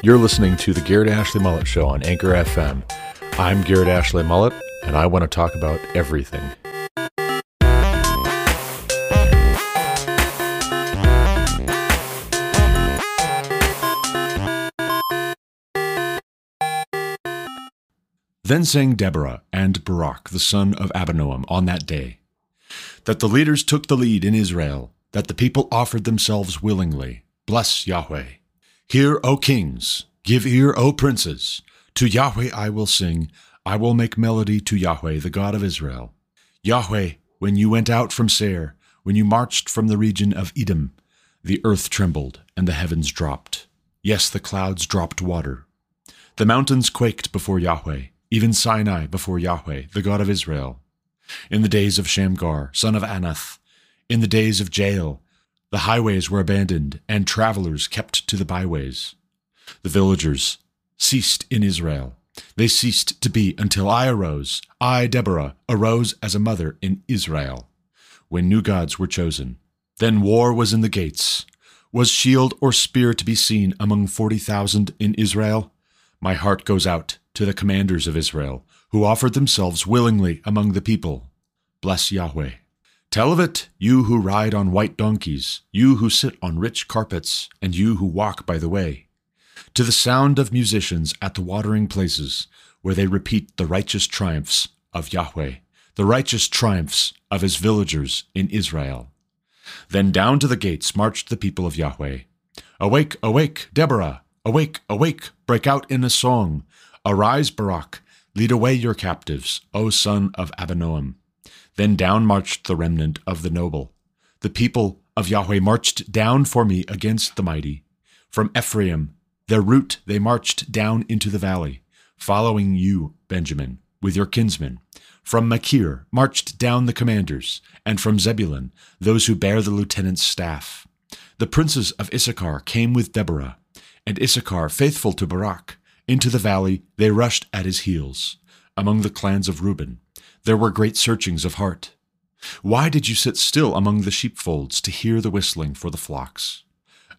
You're listening to the Garrett Ashley Mullet Show on Anchor FM. I'm Garrett Ashley Mullet, and I want to talk about everything. Then sang Deborah and Barak, the son of Abinoam, on that day, that the leaders took the lead in Israel, that the people offered themselves willingly. Bless Yahweh. Hear, O kings, give ear, O princes. To Yahweh I will sing, I will make melody to Yahweh, the God of Israel. Yahweh, when you went out from Seir, when you marched from the region of Edom, the earth trembled and the heavens dropped. Yes, the clouds dropped water. The mountains quaked before Yahweh, even Sinai before Yahweh, the God of Israel. In the days of Shamgar, son of Anath, in the days of Jael, the highways were abandoned, and travelers kept to the byways. The villagers ceased in Israel. They ceased to be until I arose. I, Deborah, arose as a mother in Israel, when new gods were chosen. Then war was in the gates. Was shield or spear to be seen among forty thousand in Israel? My heart goes out to the commanders of Israel, who offered themselves willingly among the people. Bless Yahweh. Tell of it, you who ride on white donkeys, you who sit on rich carpets, and you who walk by the way. To the sound of musicians at the watering places, where they repeat the righteous triumphs of Yahweh, the righteous triumphs of his villagers in Israel. Then down to the gates marched the people of Yahweh. Awake, awake, Deborah! Awake, awake, break out in a song. Arise, Barak, lead away your captives, O son of Abinoam. Then down marched the remnant of the noble. The people of Yahweh marched down for me against the mighty. From Ephraim, their route, they marched down into the valley, following you, Benjamin, with your kinsmen. From Machir marched down the commanders, and from Zebulun, those who bear the lieutenant's staff. The princes of Issachar came with Deborah, and Issachar, faithful to Barak, into the valley they rushed at his heels. Among the clans of Reuben, there were great searchings of heart. Why did you sit still among the sheepfolds to hear the whistling for the flocks?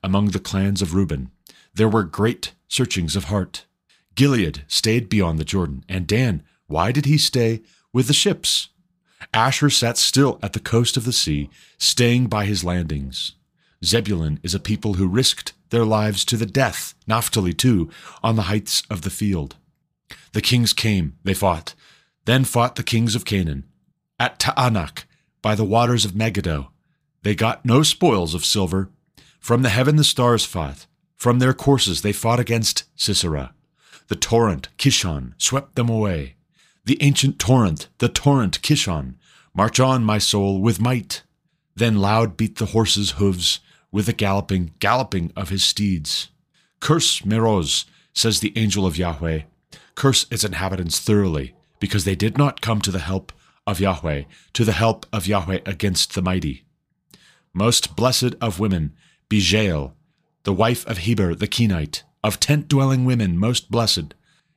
Among the clans of Reuben, there were great searchings of heart. Gilead stayed beyond the Jordan, and Dan, why did he stay with the ships? Asher sat still at the coast of the sea, staying by his landings. Zebulun is a people who risked their lives to the death, Naphtali too, on the heights of the field. The kings came, they fought, then fought the kings of Canaan. At Taanach, by the waters of Megiddo, they got no spoils of silver. From the heaven the stars fought. From their courses they fought against Sisera. The torrent, Kishon, swept them away. The ancient torrent, the torrent, Kishon, march on, my soul, with might. Then loud beat the horses' hoofs with the galloping, galloping of his steeds. Curse Meroz, says the angel of Yahweh. Curse its inhabitants thoroughly because they did not come to the help of Yahweh, to the help of Yahweh against the mighty. Most blessed of women, be Jael, the wife of Heber the Kenite, of tent dwelling women most blessed.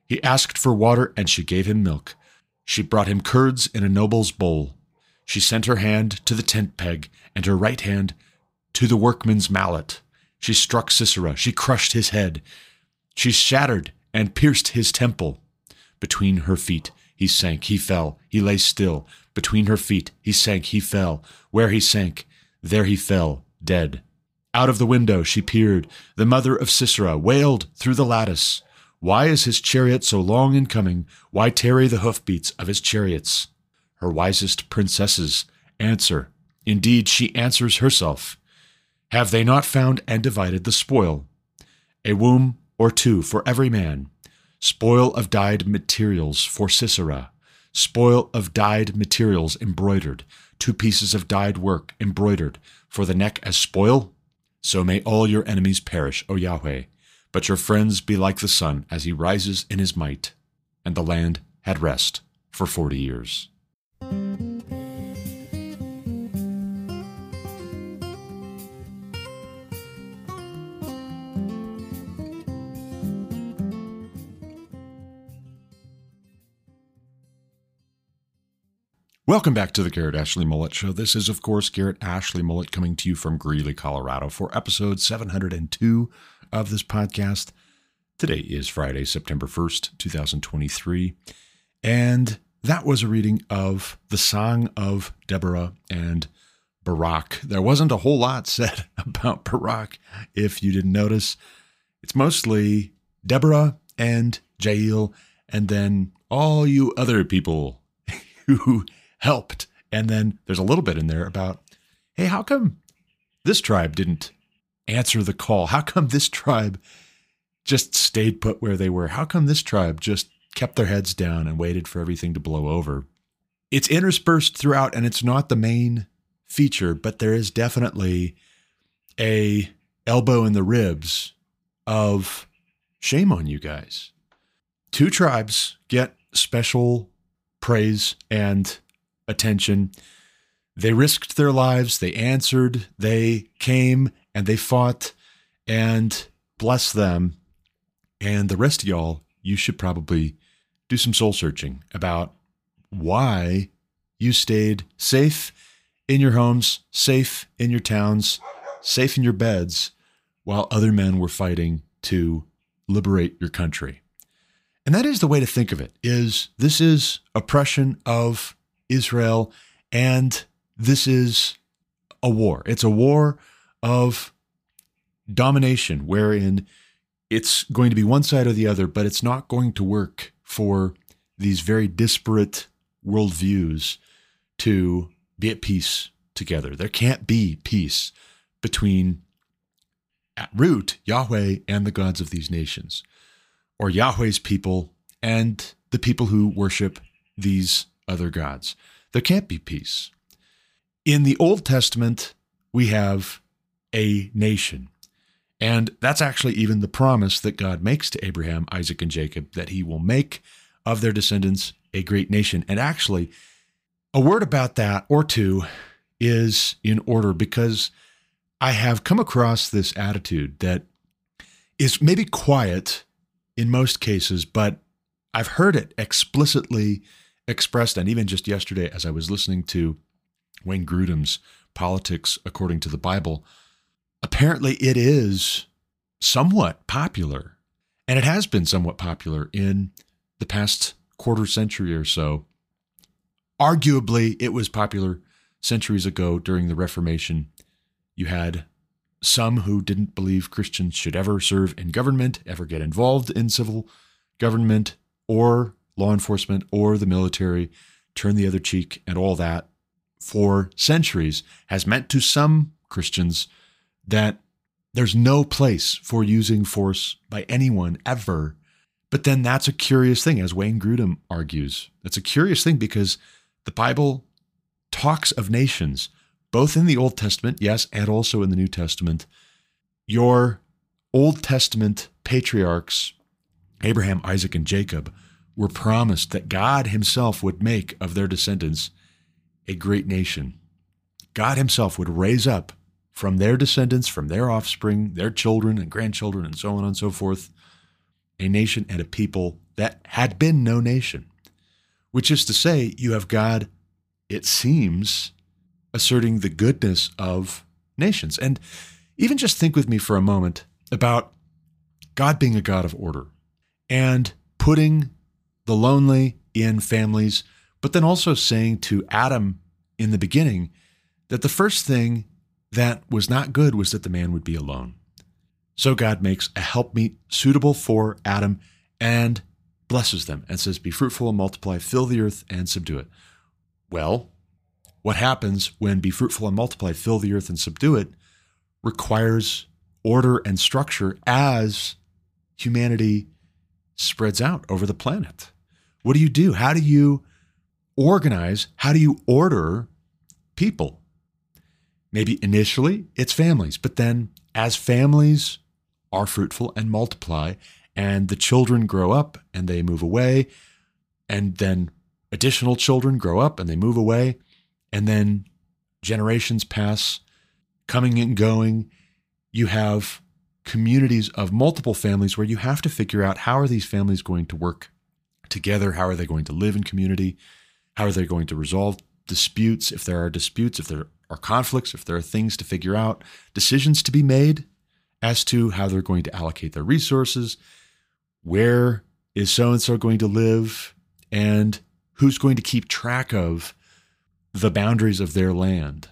He asked for water, and she gave him milk. She brought him curds in a noble's bowl. She sent her hand to the tent peg, and her right hand to the workman's mallet. She struck Sisera, she crushed his head. She shattered and pierced his temple. Between her feet he sank, he fell, he lay still. Between her feet, he sank, he fell. Where he sank, there he fell, dead. Out of the window she peered. The mother of Sisera wailed through the lattice. Why is his chariot so long in coming? Why tarry the hoofbeats of his chariots? Her wisest princesses answer. Indeed, she answers herself. Have they not found and divided the spoil? A womb or two for every man, spoil of dyed materials for Sisera, spoil of dyed materials embroidered, two pieces of dyed work embroidered for the neck as spoil? So may all your enemies perish, O Yahweh, but your friends be like the sun as he rises in his might. And the land had rest for forty years. Welcome back to the Garrett Ashley Mullet Show. This is, of course, Garrett Ashley Mullet coming to you from Greeley, Colorado for episode 702 of this podcast. Today is Friday, September 1st, 2023, and that was a reading of the Song of Deborah and Barak. There wasn't a whole lot said about Barak, if you didn't notice. It's mostly Deborah and Jael, and then all you other people who helped. And then there's a little bit in there about, hey, how come this tribe didn't answer the call? How come this tribe just stayed put where they were? How come this tribe just kept their heads down and waited for everything to blow over? It's interspersed throughout, and it's not the main feature, but there is definitely a elbow in the ribs of shame on you guys. Two tribes get special praise and attention. They risked their lives, they answered, they came and they fought, and bless them. And the rest of y'all, you should probably do some soul searching about why you stayed safe in your homes, safe in your towns, safe in your beds, while other men were fighting to liberate your country. And that is the way to think of it is this is oppression of Israel and this is a war. It's a war of domination wherein it's going to be one side or the other, but it's not going to work for these very disparate worldviews to be at peace together. There can't be peace between, at root, Yahweh and the gods of these nations, or Yahweh's people and the people who worship these other gods. There can't be peace. In the Old Testament, we have a nation. And that's actually even the promise that God makes to Abraham, Isaac, and Jacob that he will make of their descendants a great nation. And actually, a word about that or two is in order because I have come across this attitude that is maybe quiet in most cases, but I've heard it explicitly expressed. And even just yesterday, as I was listening to Wayne Grudem's Politics According to the Bible, apparently it is somewhat popular. And it has been somewhat popular in the past quarter century or so. Arguably, it was popular centuries ago during the Reformation. You had some who didn't believe Christians should ever serve in government, ever get involved in civil government or law enforcement or the military, turn the other cheek, and all that for centuries has meant to some Christians that there's no place for using force by anyone ever. But then that's a curious thing, as Wayne Grudem argues. That's a curious thing because the Bible talks of nations, both in the Old Testament, yes, and also in the New Testament. Your Old Testament patriarchs, Abraham, Isaac, and Jacob, were promised that God Himself would make of their descendants a great nation. God Himself would raise up from their descendants, from their offspring, their children and grandchildren, and so on and so forth, a nation and a people that had been no nation. Which is to say, you have God, it seems, asserting the goodness of nations. And even just think with me for a moment about God being a God of order and putting the lonely in families, but then also saying to Adam in the beginning that the first thing that was not good was that the man would be alone. So God makes a helpmeet suitable for Adam and blesses them and says, Be fruitful and multiply, fill the earth and subdue it. Well, what happens when be fruitful and multiply, fill the earth and subdue it requires order and structure as humanity spreads out over the planet. What do you do? How do you organize? How do you order people? Maybe initially it's families, but then as families are fruitful and multiply, and the children grow up and they move away, and then additional children grow up and they move away, and then generations pass, coming and going. You have communities of multiple families where you have to figure out how are these families going to work together? How are they going to live in community? How are they going to resolve disputes if there are disputes, if there are conflicts, if there are things to figure out, decisions to be made as to how they're going to allocate their resources, where is so and so going to live and who's going to keep track of the boundaries of their land?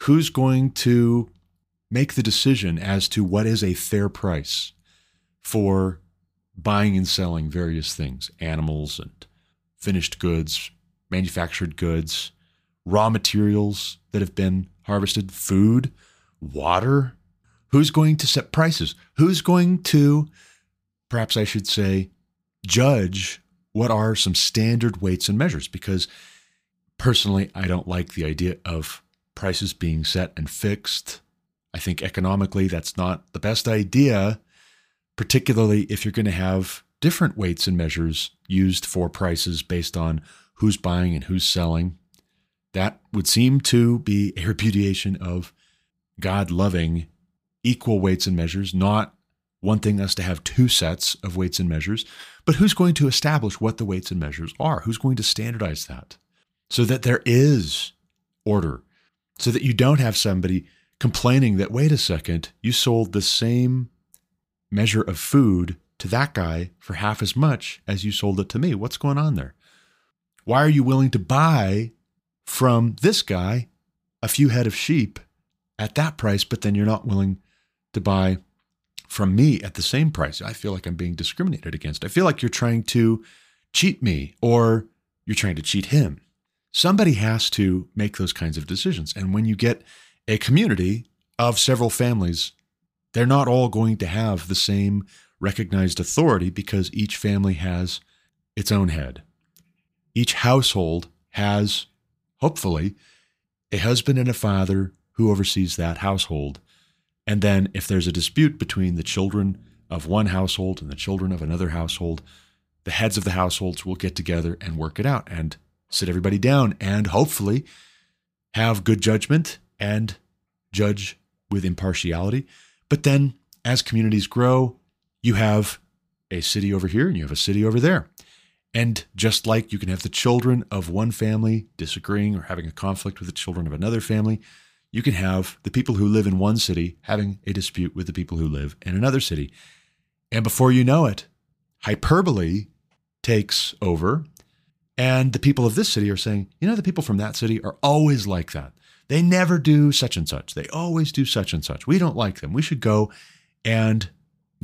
Who's going to make the decision as to what is a fair price for buying and selling various things, animals and finished goods, manufactured goods, raw materials that have been harvested, food, water. Who's going to set prices? Who's going to, perhaps I should say, judge what are some standard weights and measures? Because personally, I don't like the idea of prices being set and fixed. I think economically, that's not the best idea particularly if you're going to have different weights and measures used for prices based on who's buying and who's selling. That would seem to be a repudiation of God loving equal weights and measures, not wanting us to have two sets of weights and measures. But who's going to establish what the weights and measures are? Who's going to standardize that so that there is order, so that you don't have somebody complaining that, wait a second, you sold the same measure of food to that guy for half as much as you sold it to me. What's going on there? Why are you willing to buy from this guy a few head of sheep at that price, but then you're not willing to buy from me at the same price? I feel like I'm being discriminated against. I feel like you're trying to cheat me or you're trying to cheat him. Somebody has to make those kinds of decisions. And when you get a community of several families they're not all going to have the same recognized authority because each family has its own head. Each household has, hopefully, a husband and a father who oversees that household. And then, if there's a dispute between the children of one household and the children of another household, the heads of the households will get together and work it out and sit everybody down and hopefully have good judgment and judge with impartiality but then as communities grow, you have a city over here and you have a city over there. And just like you can have the children of one family disagreeing or having a conflict with the children of another family, you can have the people who live in one city having a dispute with the people who live in another city. And before you know it, hyperbole takes over. And the people of this city are saying, you know, the people from that city are always like that. They never do such and such. They always do such and such. We don't like them. We should go and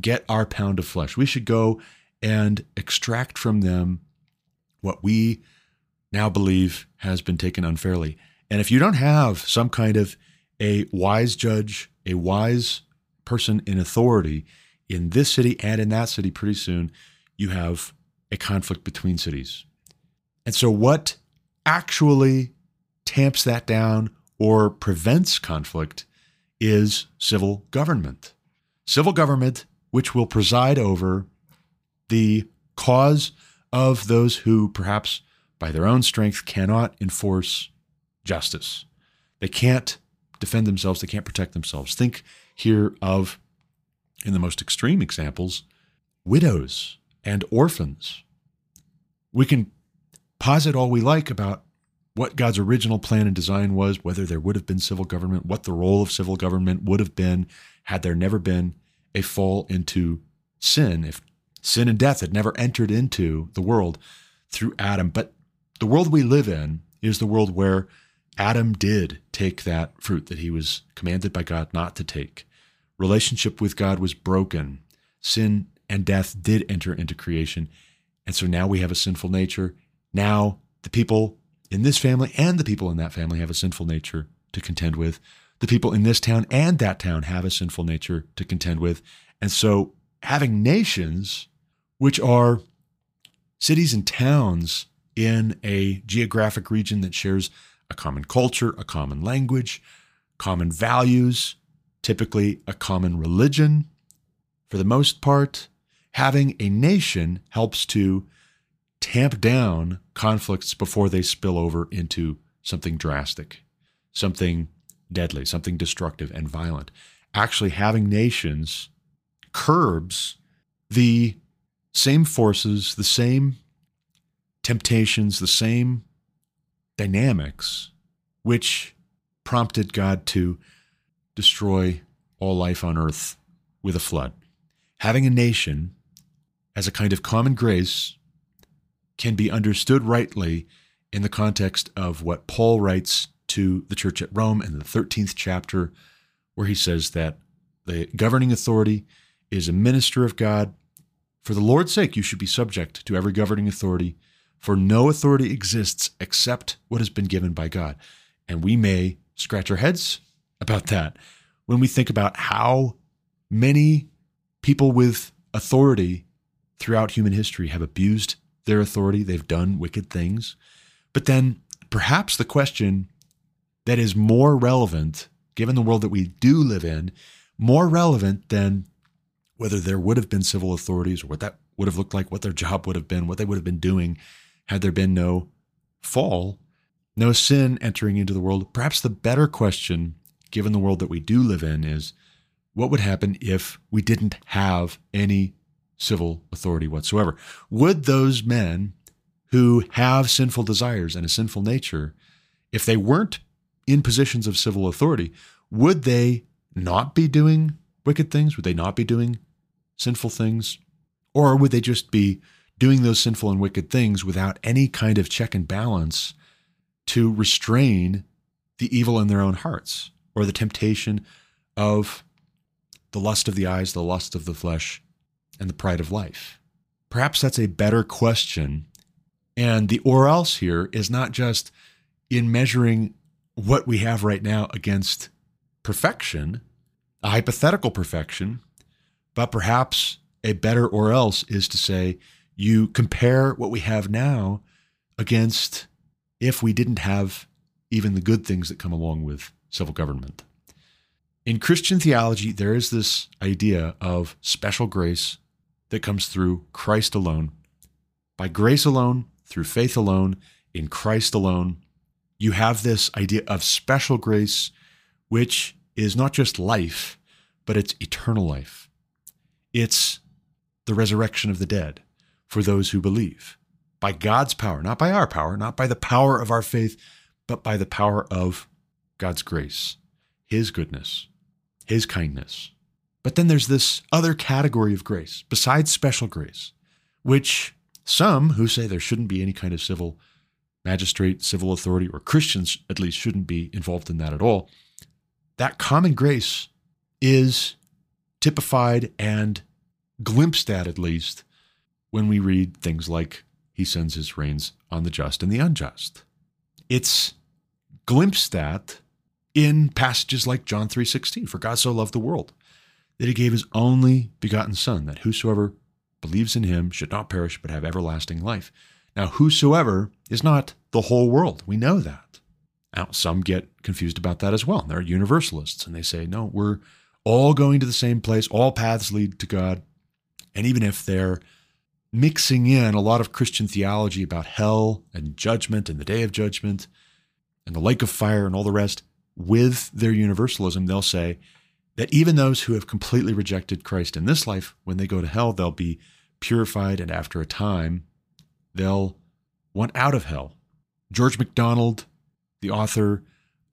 get our pound of flesh. We should go and extract from them what we now believe has been taken unfairly. And if you don't have some kind of a wise judge, a wise person in authority in this city and in that city, pretty soon you have a conflict between cities. And so, what actually tamps that down or prevents conflict is civil government. Civil government, which will preside over the cause of those who perhaps by their own strength cannot enforce justice. They can't defend themselves, they can't protect themselves. Think here of, in the most extreme examples, widows and orphans. We can posit all we like about what God's original plan and design was, whether there would have been civil government, what the role of civil government would have been had there never been a fall into sin, if sin and death had never entered into the world through Adam. But the world we live in is the world where Adam did take that fruit that he was commanded by God not to take. Relationship with God was broken. Sin and death did enter into creation. And so now we have a sinful nature. Now the people in this family and the people in that family have a sinful nature to contend with. The people in this town and that town have a sinful nature to contend with. And so having nations, which are cities and towns in a geographic region that shares a common culture, a common language, common values, typically a common religion, for the most part, having a nation helps to tamp down conflicts before they spill over into something drastic, something deadly, something destructive and violent. Actually, having nations curbs the same forces, the same temptations, the same dynamics which prompted God to destroy all life on earth with a flood. Having a nation as a kind of common grace can be understood rightly in the context of what Paul writes to the church at Rome in the 13th chapter, where he says that the governing authority is a minister of God. For the Lord's sake, you should be subject to every governing authority, for no authority exists except what has been given by God. And we may scratch our heads about that when we think about how many people with authority throughout human history have abused their authority, they've done wicked things. But then perhaps the question that is more relevant, given the world that we do live in, more relevant than whether there would have been civil authorities or what that would have looked like, what their job would have been, what they would have been doing had there been no fall, no sin entering into the world. Perhaps the better question, given the world that we do live in, is what would happen if we didn't have any civil authority whatsoever? Would those men who have sinful desires and a sinful nature, if they weren't in positions of civil authority, would they not be doing wicked things? Would they not be doing sinful things? Or would they just be doing those sinful and wicked things without any kind of check and balance to restrain the evil in their own hearts or the temptation of the lust of the eyes, the lust of the flesh, and the pride of life? Perhaps that's a better question. And the or else here is not just in measuring what we have right now against perfection, a hypothetical perfection, but perhaps a better or else is to say you compare what we have now against if we didn't have even the good things that come along with civil government. In Christian theology, there is this idea of special grace that comes through Christ alone. By grace alone, through faith alone, in Christ alone, you have this idea of special grace, which is not just life, but it's eternal life. It's the resurrection of the dead for those who believe by God's power, not by our power, not by the power of our faith, but by the power of God's grace, His goodness, His kindness. But then there's this other category of grace, besides special grace, which some who say there shouldn't be any kind of civil magistrate, civil authority, or Christians at least shouldn't be involved in that at all. That common grace is typified and glimpsed at, at least, when we read things like, He sends His rains on the just and the unjust. It's glimpsed at in passages like John 3:16 for God so loved the world that he gave his only begotten son that whosoever believes in him should not perish but have everlasting life now, whosoever is not the whole world. We know that. Now, some get confused about that as well. They're universalists and they say, no, we're all going to the same place. All paths lead to God. And even if they're mixing in a lot of Christian theology about hell and judgment and the day of judgment and the lake of fire and all the rest with their universalism, they'll say that even those who have completely rejected Christ in this life, when they go to hell, they'll be purified and after a time they'll want out of hell. George MacDonald, the author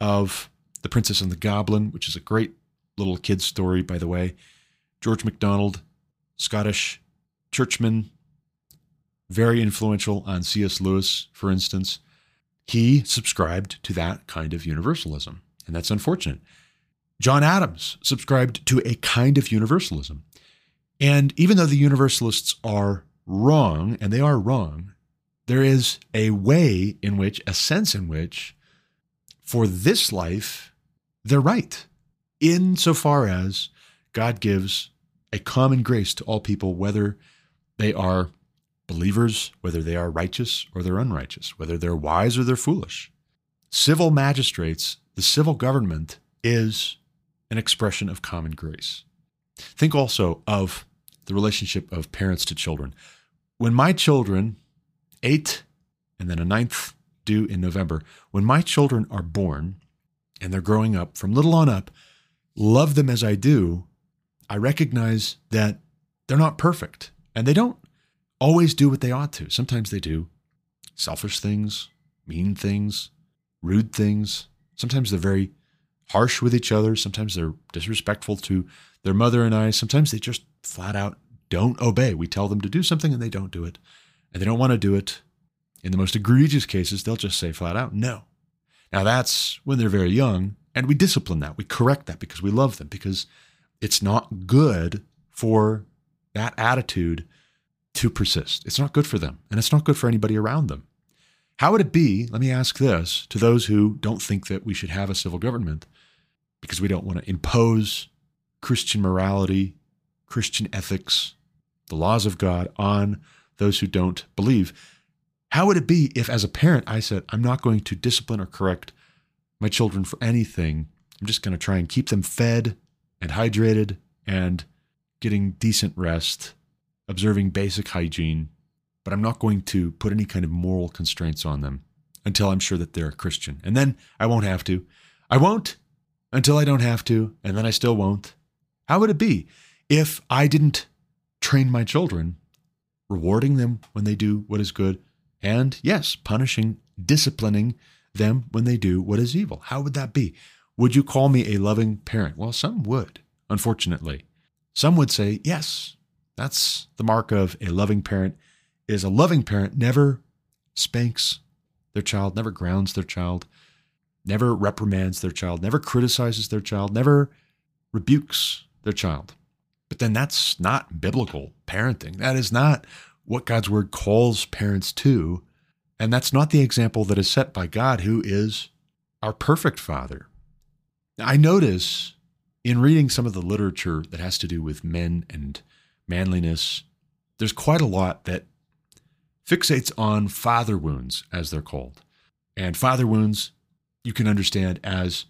of The Princess and the Goblin, which is a great little kid's story, by the way. George MacDonald, Scottish churchman, very influential on C.S. Lewis, for instance. He subscribed to that kind of universalism, and that's unfortunate. John Adams subscribed to a kind of universalism. And even though the universalists are wrong, and they are wrong, there is a way in which, a sense in which, for this life, they're right, insofar as God gives a common grace to all people, whether they are believers, whether they are righteous or they're unrighteous, whether they're wise or they're foolish. Civil magistrates, the civil government, is an expression of common grace. Think also of the relationship of parents to children. When my children eight, and then a ninth due in November. When my children are born and they're growing up from little on up, love them as I do, I recognize that they're not perfect and they don't always do what they ought to. Sometimes they do selfish things, mean things, rude things. Sometimes they're very harsh with each other. Sometimes they're disrespectful to their mother and I. Sometimes they just flat out don't obey. We tell them to do something and they don't do it. And they don't want to do it. In the most egregious cases, they'll just say flat out, no. Now, that's when they're very young, and we discipline that. We correct that because we love them, because it's not good for that attitude to persist. It's not good for them, and it's not good for anybody around them. How would it be, let me ask this, to those who don't think that we should have a civil government because we don't want to impose Christian morality, Christian ethics, the laws of God on those who don't believe? How would it be if, as a parent, I said, I'm not going to discipline or correct my children for anything? I'm just going to try and keep them fed and hydrated and getting decent rest, observing basic hygiene, but I'm not going to put any kind of moral constraints on them until I'm sure that they're a Christian. And then I won't have to. I won't until I don't have to, and then I still won't. How would it be if I didn't train my children, rewarding them when they do what is good, and yes, punishing, disciplining them when they do what is evil? How would that be? Would you call me a loving parent? Well, some would, unfortunately. Some would say, yes, that's the mark of a loving parent is a loving parent never spanks their child, never grounds their child, never reprimands their child, never criticizes their child, never rebukes their child. But then that's not biblical parenting. That is not what God's word calls parents to. And that's not the example that is set by God, who is our perfect father. I notice in reading some of the literature that has to do with men and manliness, there's quite a lot that fixates on father wounds, as they're called. And father wounds, you can understand as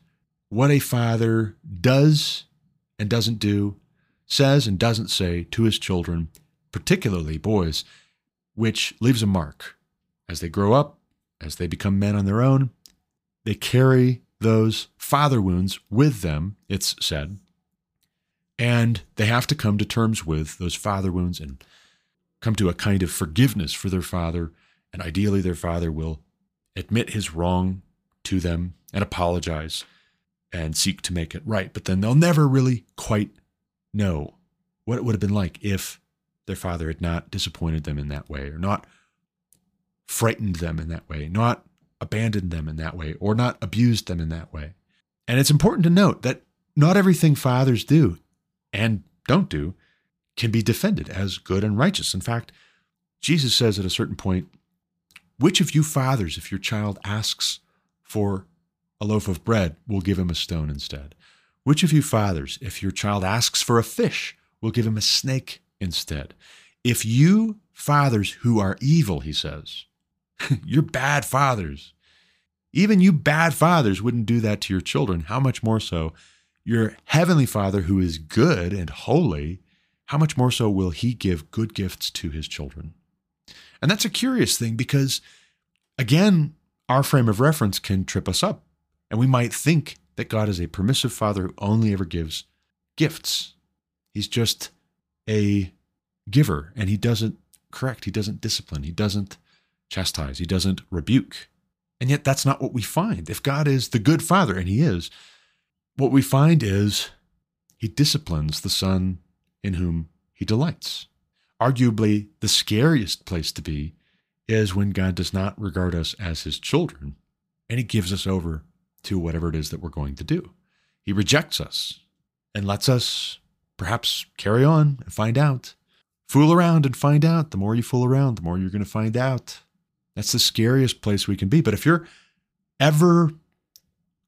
what a father does and doesn't do, says and doesn't say to his children, particularly boys, which leaves a mark. As they grow up, as they become men on their own, they carry those father wounds with them, it's said, and they have to come to terms with those father wounds and come to a kind of forgiveness for their father, and ideally their father will admit his wrong to them and apologize and seek to make it right. But then they'll never really quite know what it would have been like if their father had not disappointed them in that way or not frightened them in that way, not abandoned them in that way, or not abused them in that way. And it's important to note that not everything fathers do and don't do can be defended as good and righteous. In fact, Jesus says at a certain point, Which of you fathers, if your child asks for a loaf of bread, we'll give him a stone instead? Which of you fathers, if your child asks for a fish, will give him a snake instead? If you fathers who are evil, he says, you're bad fathers. Even you bad fathers wouldn't do that to your children. How much more so your heavenly Father who is good and holy how much more so will he give good gifts to his children? And that's a curious thing because, again, our frame of reference can trip us up. And we might think that God is a permissive father who only ever gives gifts. He's just a giver and he doesn't correct, he doesn't discipline, he doesn't chastise, he doesn't rebuke. And yet, that's not what we find. If God is the good father, and he is, what we find is he disciplines the son in whom he delights. Arguably, the scariest place to be is when God does not regard us as his children and he gives us over to whatever it is that we're going to do. He rejects us and lets us perhaps carry on and find out. Fool around and find out. The more you fool around, the more you're going to find out. That's the scariest place we can be. But if you're ever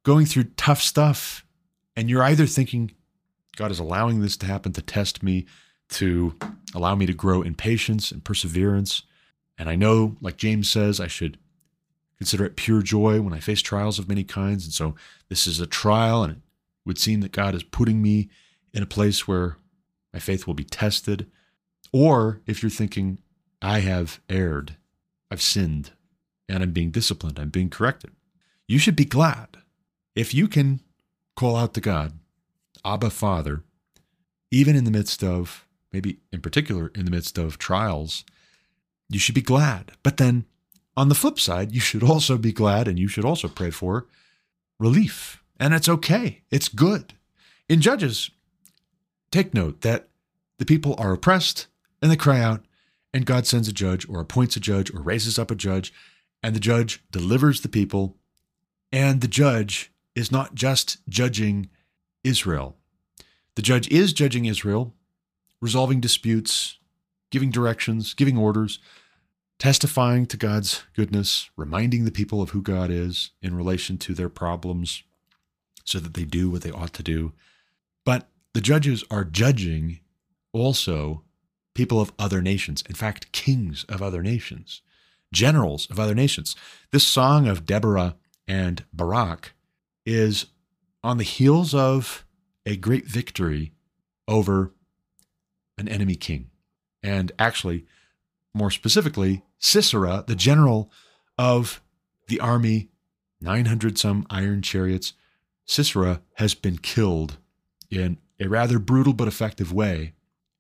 going through tough stuff and you're either thinking, God is allowing this to happen to test me, to allow me to grow in patience and perseverance. And I know, like James says, I should consider it pure joy when I face trials of many kinds. And so this is a trial, and it would seem that God is putting me in a place where my faith will be tested. Or if you're thinking, I have erred, I've sinned, and I'm being disciplined, I'm being corrected, you should be glad if you can call out to God Abba Father, even in the midst of, maybe in particular, in the midst of trials, you should be glad. But then on the flip side, you should also be glad and you should also pray for relief. And it's okay, it's good. In Judges, take note that the people are oppressed, and they cry out, and God sends a judge or appoints a judge or raises up a judge, and the judge delivers the people. And the judge is not just judging Israel, the judge is judging Israel, resolving disputes, giving directions, giving orders, testifying to God's goodness, reminding the people of who God is in relation to their problems so that they do what they ought to do. But the judges are judging also people of other nations, in fact, kings of other nations, generals of other nations. This song of Deborah and Barak is on the heels of a great victory over an enemy king. And actually, more specifically, Sisera, the general of the army, 900 some iron chariots, Sisera has been killed in a rather brutal but effective way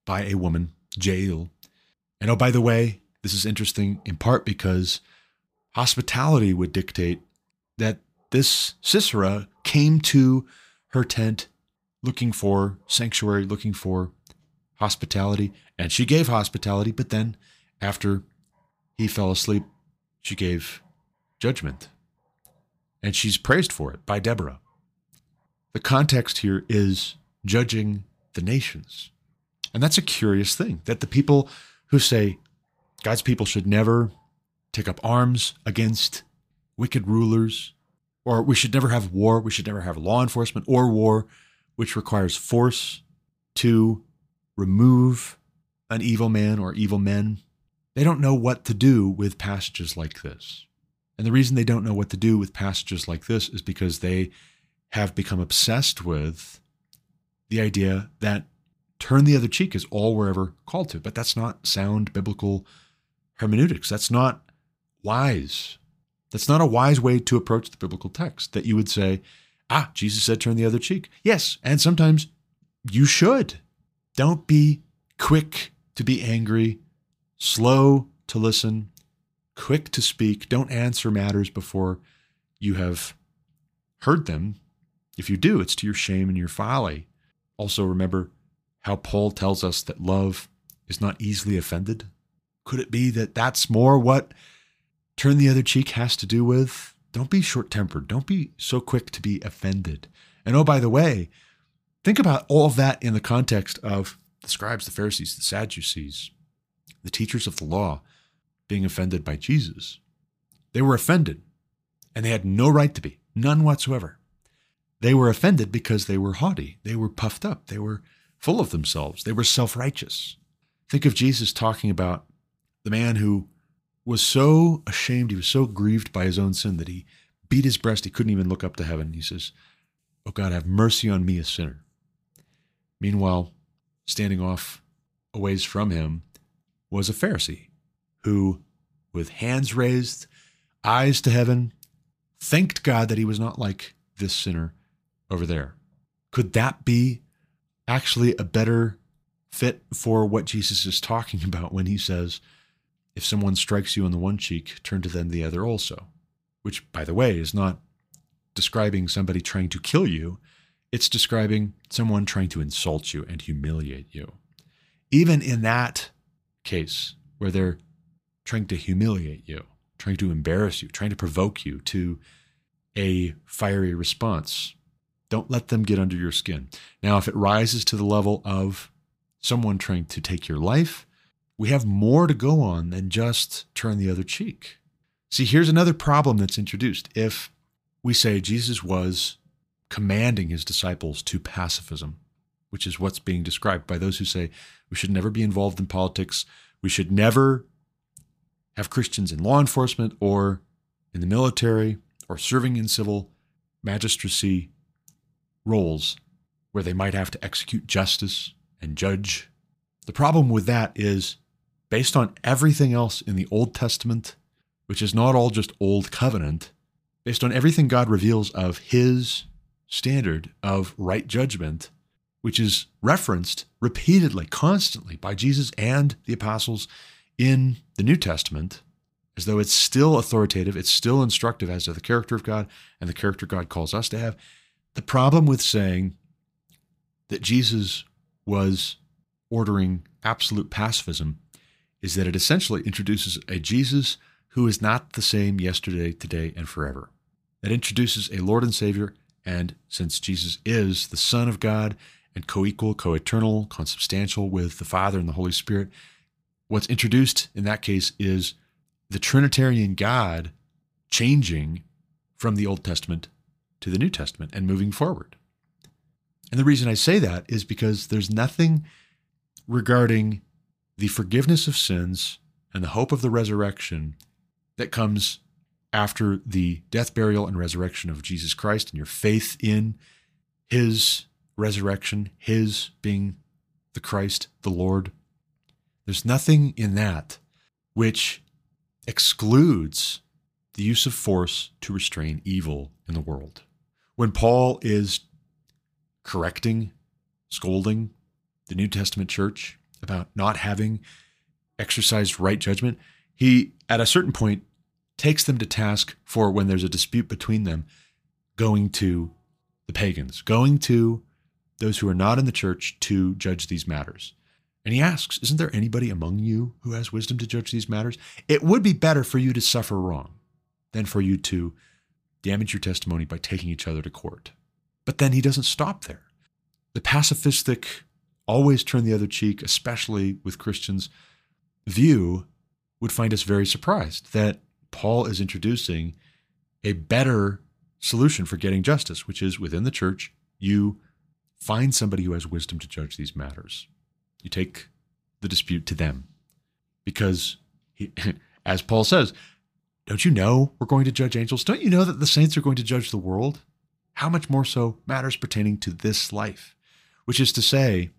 by a woman, Jael. And oh, by the way, this is interesting in part because hospitality would dictate that this Sisera came to her tent looking for sanctuary, looking for hospitality, and she gave hospitality, but then after he fell asleep, she gave judgment. And she's praised for it by Deborah. The context here is judging the nations. And that's a curious thing that the people who say God's people should never take up arms against wicked rulers, or we should never have war, we should never have law enforcement or war, which requires force to remove an evil man or evil men. They don't know what to do with passages like this. And the reason they don't know what to do with passages like this is because they have become obsessed with the idea that turn the other cheek is all we're ever called to. But that's not sound biblical hermeneutics. That's not wise. That's not a wise way to approach the biblical text that you would say, ah, Jesus said turn the other cheek. Yes, and sometimes you should. Don't be quick to be angry, slow to listen, quick to speak. Don't answer matters before you have heard them. If you do, it's to your shame and your folly. Also, remember how Paul tells us that love is not easily offended. Could it be that that's more what turn the other cheek has to do with? Don't be short tempered. Don't be so quick to be offended. And oh, by the way, think about all of that in the context of the scribes, the Pharisees, the Sadducees, the teachers of the law being offended by Jesus. They were offended, and they had no right to be, none whatsoever. They were offended because they were haughty, they were puffed up, they were full of themselves, they were self righteous. Think of Jesus talking about the man who was so ashamed, he was so grieved by his own sin that he beat his breast, he couldn't even look up to heaven. He says, Oh God, have mercy on me, a sinner. Meanwhile, standing off a ways from him was a Pharisee who, with hands raised, eyes to heaven, thanked God that he was not like this sinner over there. Could that be actually a better fit for what Jesus is talking about when he says, if someone strikes you on the one cheek, turn to them the other also? Which, by the way, is not describing somebody trying to kill you, it's describing someone trying to insult you and humiliate you. Even in that case, where they're trying to humiliate you, trying to embarrass you, trying to provoke you to a fiery response, don't let them get under your skin. Now, if it rises to the level of someone trying to take your life, we have more to go on than just turn the other cheek. See, here's another problem that's introduced. If we say Jesus was commanding his disciples to pacifism, which is what's being described by those who say we should never be involved in politics, we should never have Christians in law enforcement or in the military or serving in civil magistracy roles where they might have to execute justice and judge. The problem with that is based on everything else in the Old Testament, which is not all just Old Covenant, based on everything God reveals of His standard of right judgment, which is referenced repeatedly, constantly by Jesus and the apostles in the New Testament, as though it's still authoritative, it's still instructive as to the character of God and the character God calls us to have. The problem with saying that Jesus was ordering absolute pacifism is that it essentially introduces a Jesus who is not the same yesterday, today, and forever. It introduces a Lord and Savior, and since Jesus is the Son of God and co equal, co eternal, consubstantial with the Father and the Holy Spirit, what's introduced in that case is the Trinitarian God changing from the Old Testament to the New Testament and moving forward. And the reason I say that is because there's nothing regarding the forgiveness of sins and the hope of the resurrection that comes after the death, burial, and resurrection of Jesus Christ and your faith in his resurrection, his being the Christ, the Lord. There's nothing in that which excludes the use of force to restrain evil in the world. When Paul is correcting, scolding the New Testament church about not having exercised right judgment, he, at a certain point, takes them to task for when there's a dispute between them, going to the pagans, going to those who are not in the church to judge these matters. And he asks, Isn't there anybody among you who has wisdom to judge these matters? It would be better for you to suffer wrong than for you to damage your testimony by taking each other to court. But then he doesn't stop there. The pacifistic, always turn the other cheek, especially with Christians, view would find us very surprised that Paul is introducing a better solution for getting justice, which is within the church, you find somebody who has wisdom to judge these matters. You take the dispute to them. Because, he, as Paul says, don't you know we're going to judge angels? Don't you know that the saints are going to judge the world? How much more so matters pertaining to this life? Which is to say,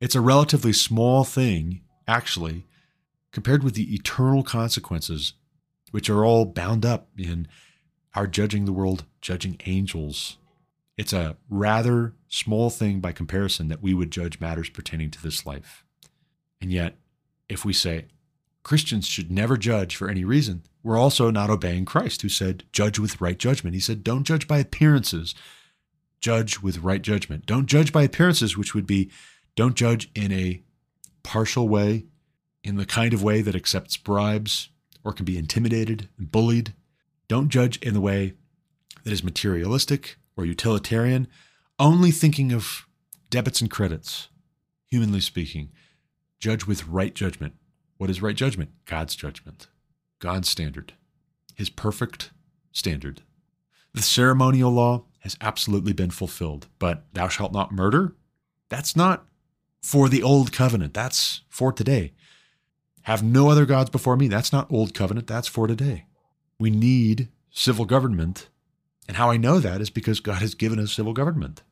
it's a relatively small thing, actually, compared with the eternal consequences which are all bound up in our judging the world, judging angels. It's a rather small thing by comparison that we would judge matters pertaining to this life. And yet, if we say Christians should never judge for any reason, we're also not obeying Christ, who said, judge with right judgment. He said, don't judge by appearances, judge with right judgment. Don't judge by appearances, which would be don't judge in a partial way, in the kind of way that accepts bribes, or can be intimidated and bullied. Don't judge in the way that is materialistic or utilitarian, only thinking of debits and credits, humanly speaking. Judge with right judgment. What is right judgment? God's judgment, God's standard, His perfect standard. The ceremonial law has absolutely been fulfilled, but thou shalt not murder? That's not for the old covenant. That's for today. Have no other gods before me. That's not old covenant, that's for today. We need civil government. And how I know that is because God has given us civil government.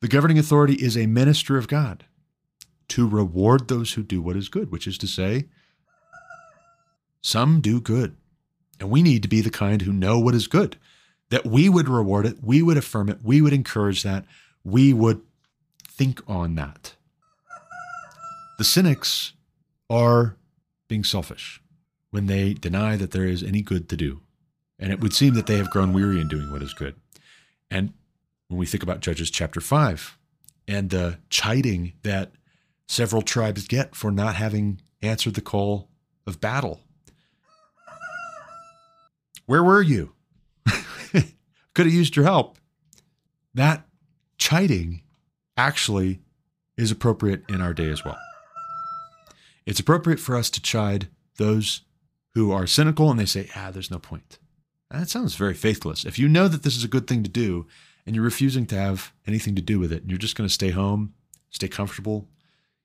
The governing authority is a minister of God to reward those who do what is good, which is to say, some do good. And we need to be the kind who know what is good, that we would reward it, we would affirm it, we would encourage that, we would think on that. The cynics are being selfish when they deny that there is any good to do. And it would seem that they have grown weary in doing what is good. And when we think about Judges chapter 5 and the chiding that several tribes get for not having answered the call of battle, where were you? Could have used your help. That chiding actually is appropriate in our day as well. It's appropriate for us to chide those who are cynical and they say, ah, there's no point. That sounds very faithless. If you know that this is a good thing to do and you're refusing to have anything to do with it, and you're just going to stay home, stay comfortable,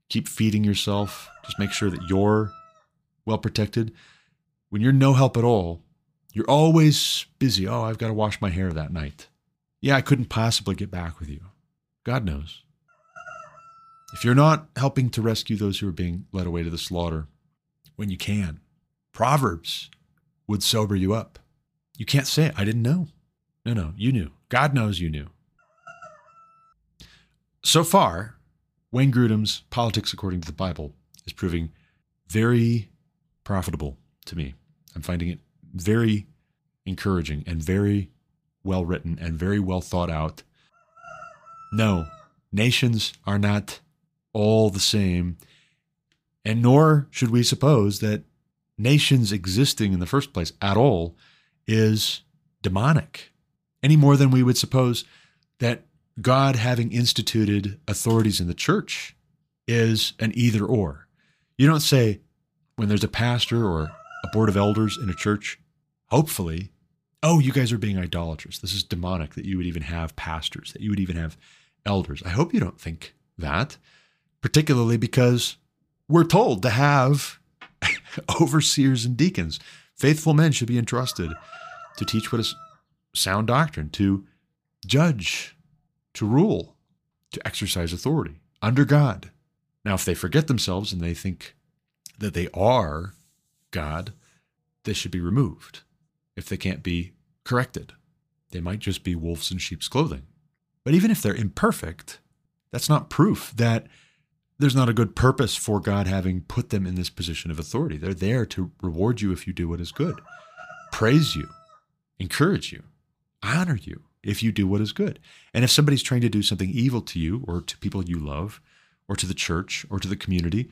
keep feeding yourself, just make sure that you're well protected. When you're no help at all, you're always busy. Oh, I've got to wash my hair that night. Yeah, I couldn't possibly get back with you. God knows. If you're not helping to rescue those who are being led away to the slaughter when you can, Proverbs would sober you up. You can't say, I didn't know. No, no, you knew. God knows you knew. So far, Wayne Grudem's Politics According to the Bible is proving very profitable to me. I'm finding it very encouraging and very well written and very well thought out. No, nations are not all the same. And nor should we suppose that nations existing in the first place at all is demonic, any more than we would suppose that God having instituted authorities in the church is an either or. You don't say, when there's a pastor or a board of elders in a church, hopefully, oh, you guys are being idolatrous. This is demonic that you would even have pastors, that you would even have elders. I hope you don't think that, particularly because we're told to have overseers and deacons. Faithful men should be entrusted to teach what is sound doctrine, to judge, to rule, to exercise authority under God. Now, if they forget themselves and they think that they are God, they should be removed. If they can't be corrected, they might just be wolves in sheep's clothing. But even if they're imperfect, that's not proof that there's not a good purpose for God having put them in this position of authority. They're there to reward you if you do what is good, praise you, encourage you, honor you if you do what is good. And if somebody's trying to do something evil to you or to people you love or to the church or to the community,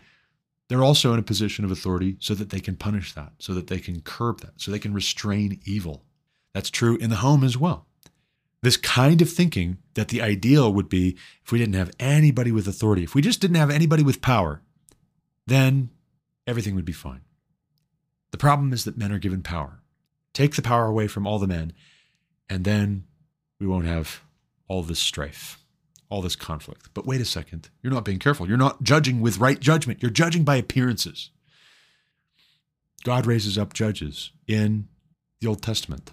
they're also in a position of authority so that they can punish that, so that they can curb that, so they can restrain evil. That's true in the home as well. This kind of thinking that the ideal would be if we didn't have anybody with authority, if we just didn't have anybody with power, then everything would be fine. The problem is that men are given power. Take the power away from all the men, and then we won't have all this strife, all this conflict. But wait a second, you're not being careful. You're not judging with right judgment, you're judging by appearances. God raises up judges in the Old Testament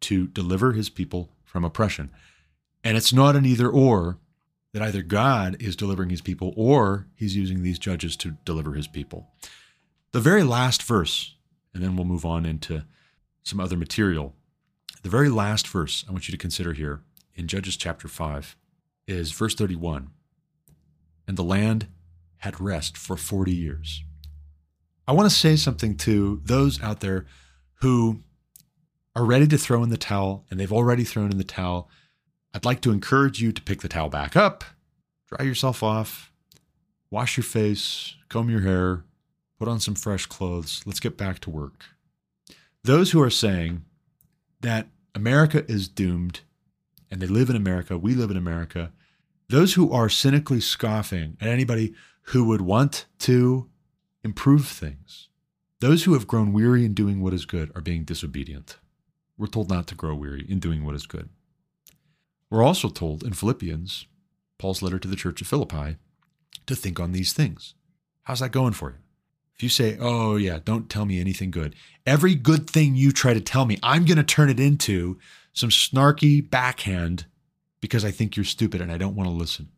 to deliver his people from oppression. And it's not an either or that either God is delivering his people or he's using these judges to deliver his people. The very last verse, and then we'll move on into some other material. The very last verse I want you to consider here in Judges chapter 5 is verse 31. And the land had rest for 40 years. I want to say something to those out there who are ready to throw in the towel and they've already thrown in the towel, I'd like to encourage you to pick the towel back up, dry yourself off, wash your face, comb your hair, put on some fresh clothes. Let's get back to work. Those who are saying that America is doomed and they live in America, we live in America, those who are cynically scoffing at anybody who would want to improve things, those who have grown weary in doing what is good are being disobedient. We're told not to grow weary in doing what is good. We're also told in Philippians, Paul's letter to the church of Philippi, to think on these things. How's that going for you? If you say, oh, yeah, don't tell me anything good, every good thing you try to tell me, I'm going to turn it into some snarky backhand because I think you're stupid and I don't want to listen.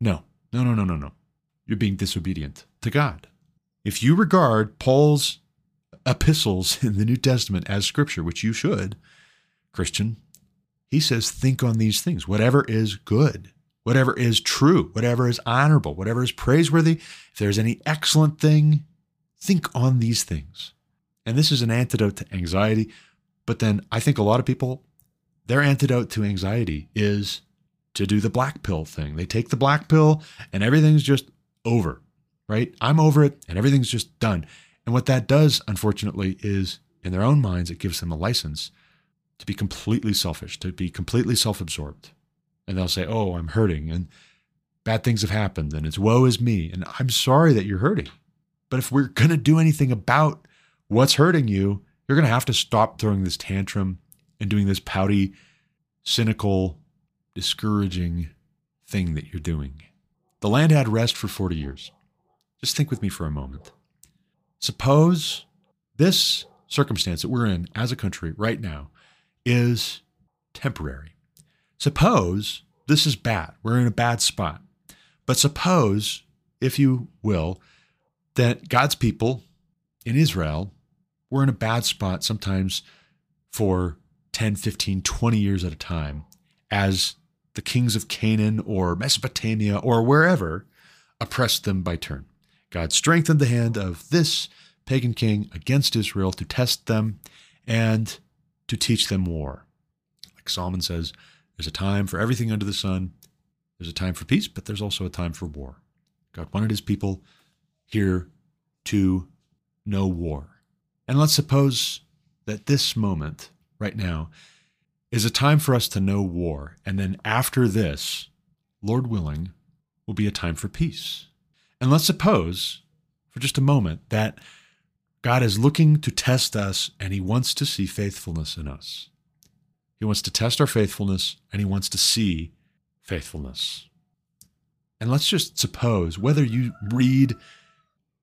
No, no, no, no, no, no. You're being disobedient to God. If you regard Paul's epistles in the New Testament as scripture, which you should, Christian, he says, think on these things. Whatever is good, whatever is true, whatever is honorable, whatever is praiseworthy, if there's any excellent thing, think on these things. And this is an antidote to anxiety. But then I think a lot of people, their antidote to anxiety is to do the black pill thing. They take the black pill and everything's just over, right? I'm over it and everything's just done. And what that does, unfortunately, is in their own minds, it gives them a license to be completely selfish, to be completely self absorbed. And they'll say, Oh, I'm hurting, and bad things have happened, and it's woe is me. And I'm sorry that you're hurting. But if we're going to do anything about what's hurting you, you're going to have to stop throwing this tantrum and doing this pouty, cynical, discouraging thing that you're doing. The land had rest for 40 years. Just think with me for a moment. Suppose this circumstance that we're in as a country right now is temporary. Suppose this is bad. We're in a bad spot. But suppose, if you will, that God's people in Israel were in a bad spot sometimes for 10, 15, 20 years at a time as the kings of Canaan or Mesopotamia or wherever oppressed them by turn. God strengthened the hand of this pagan king against Israel to test them and to teach them war. Like Solomon says, there's a time for everything under the sun. There's a time for peace, but there's also a time for war. God wanted his people here to know war. And let's suppose that this moment, right now, is a time for us to know war. And then after this, Lord willing, will be a time for peace. And let's suppose, for just a moment, that God is looking to test us and he wants to see faithfulness in us. He wants to test our faithfulness and he wants to see faithfulness. And let's just suppose whether you read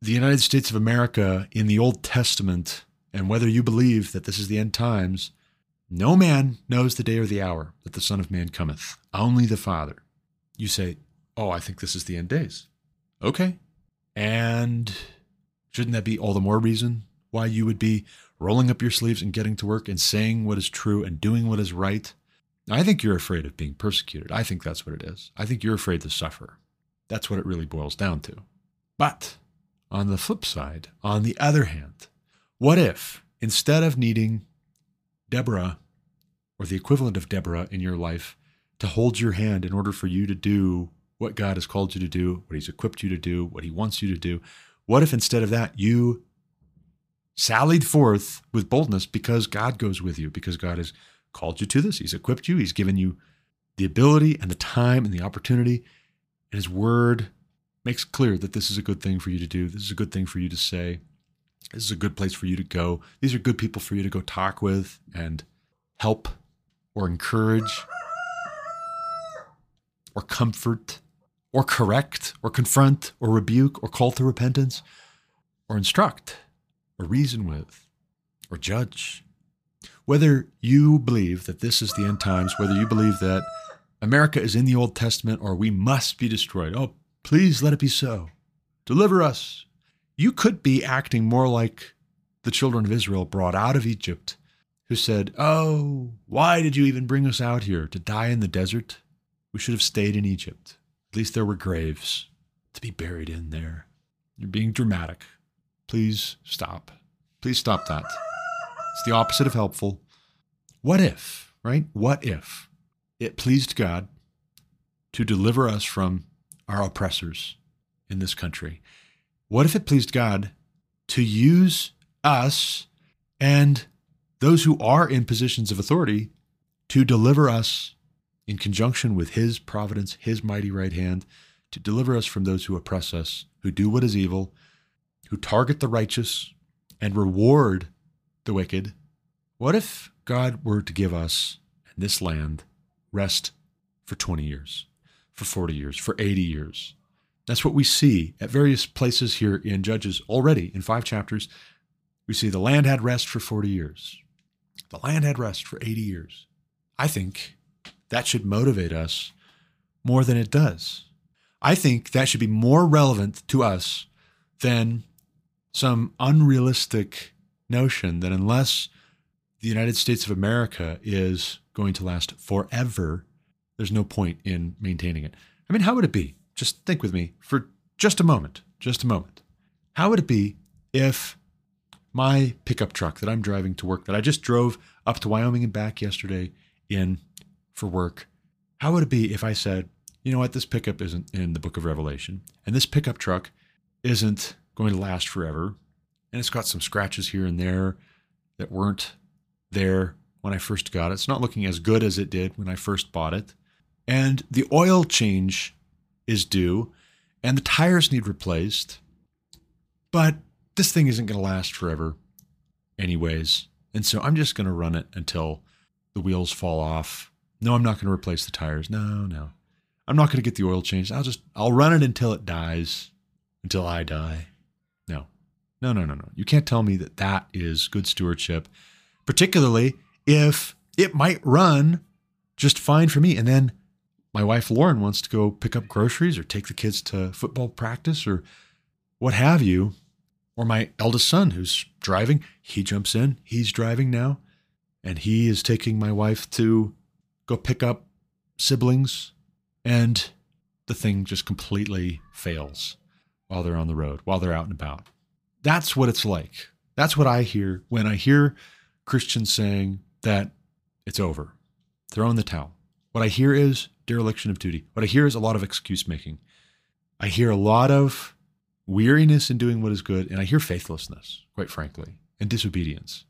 the United States of America in the Old Testament and whether you believe that this is the end times, no man knows the day or the hour that the Son of Man cometh, only the Father. You say, Oh, I think this is the end days. Okay. And shouldn't that be all the more reason why you would be rolling up your sleeves and getting to work and saying what is true and doing what is right? I think you're afraid of being persecuted. I think that's what it is. I think you're afraid to suffer. That's what it really boils down to. But on the flip side, on the other hand, what if instead of needing Deborah or the equivalent of Deborah in your life to hold your hand in order for you to do what God has called you to do, what He's equipped you to do, what He wants you to do, what if instead of that you sallied forth with boldness because God goes with you, because God has called you to this? He's equipped you, He's given you the ability and the time and the opportunity, and His Word makes clear that this is a good thing for you to do. This is a good thing for you to say. This is a good place for you to go. These are good people for you to go talk with and help or encourage or comfort or correct or confront or rebuke or call to repentance or instruct or reason with or judge. Whether you believe that this is the end times, whether you believe that America is in the Old Testament or we must be destroyed, oh, please let it be so. Deliver us. You could be acting more like the children of Israel brought out of Egypt, who said, Oh, why did you even bring us out here to die in the desert? We should have stayed in Egypt. At least there were graves to be buried in there. You're being dramatic. Please stop. Please stop that. It's the opposite of helpful. What if, right? What if it pleased God to deliver us from our oppressors in this country? What if it pleased God to use us and those who are in positions of authority to deliver us in conjunction with his providence, his mighty right hand, to deliver us from those who oppress us, who do what is evil, who target the righteous, and reward the wicked. What if God were to give us in this land rest for 20 years, for 40 years, for 80 years? That's what we see at various places here in Judges already in five chapters. We see the land had rest for 40 years. The land had rest for 80 years. I think that should motivate us more than it does. I think that should be more relevant to us than some unrealistic notion that unless the United States of America is going to last forever, there's no point in maintaining it. I mean, how would it be? Just think with me for just a moment, just a moment. How would it be if my pickup truck that I'm driving to work, that I just drove up to Wyoming and back yesterday in for work, how would it be if I said, you know what, this pickup isn't in the book of Revelation, and this pickup truck isn't going to last forever, and it's got some scratches here and there that weren't there when I first got it. It's not looking as good as it did when I first bought it. And the oil change is due, and the tires need replaced. But this thing isn't going to last forever, anyways. And so I'm just going to run it until the wheels fall off no, I'm not going to replace the tires. No, no. I'm not going to get the oil changed. I'll just I'll run it until it dies, until I die. No. No, no, no, no. You can't tell me that that is good stewardship, particularly if it might run just fine for me and then my wife Lauren wants to go pick up groceries or take the kids to football practice or what have you, or my eldest son who's driving, he jumps in, he's driving now, and he is taking my wife to go pick up siblings, and the thing just completely fails while they're on the road, while they're out and about. That's what it's like. That's what I hear when I hear Christians saying that it's over, throw in the towel. What I hear is dereliction of duty. What I hear is a lot of excuse making. I hear a lot of weariness in doing what is good, and I hear faithlessness, quite frankly, and disobedience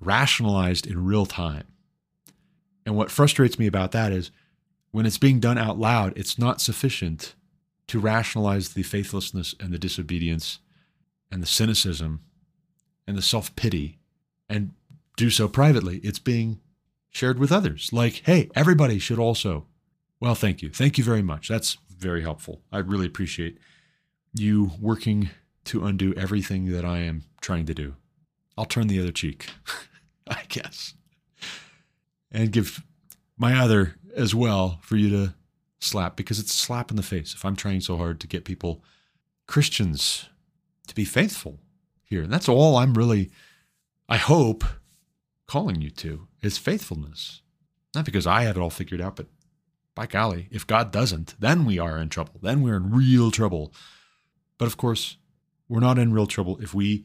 rationalized in real time. And what frustrates me about that is when it's being done out loud, it's not sufficient to rationalize the faithlessness and the disobedience and the cynicism and the self pity and do so privately. It's being shared with others. Like, hey, everybody should also. Well, thank you. Thank you very much. That's very helpful. I really appreciate you working to undo everything that I am trying to do. I'll turn the other cheek, I guess, and give my other as well for you to slap because it's a slap in the face if I'm trying so hard to get people, Christians, to be faithful here. And that's all I'm really, I hope, calling you to is faithfulness. Not because I have it all figured out, but by golly, if God doesn't, then we are in trouble. Then we're in real trouble. But of course, we're not in real trouble if we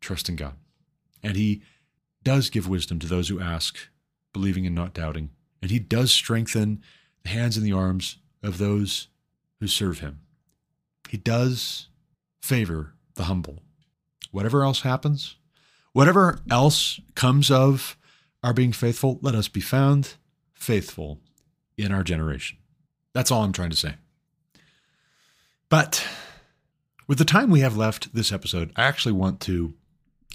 trust in God. And He does give wisdom to those who ask, believing and not doubting. And He does strengthen the hands and the arms of those who serve Him. He does favor the humble. Whatever else happens, whatever else comes of our being faithful, let us be found faithful in our generation. That's all I'm trying to say. But with the time we have left this episode, I actually want to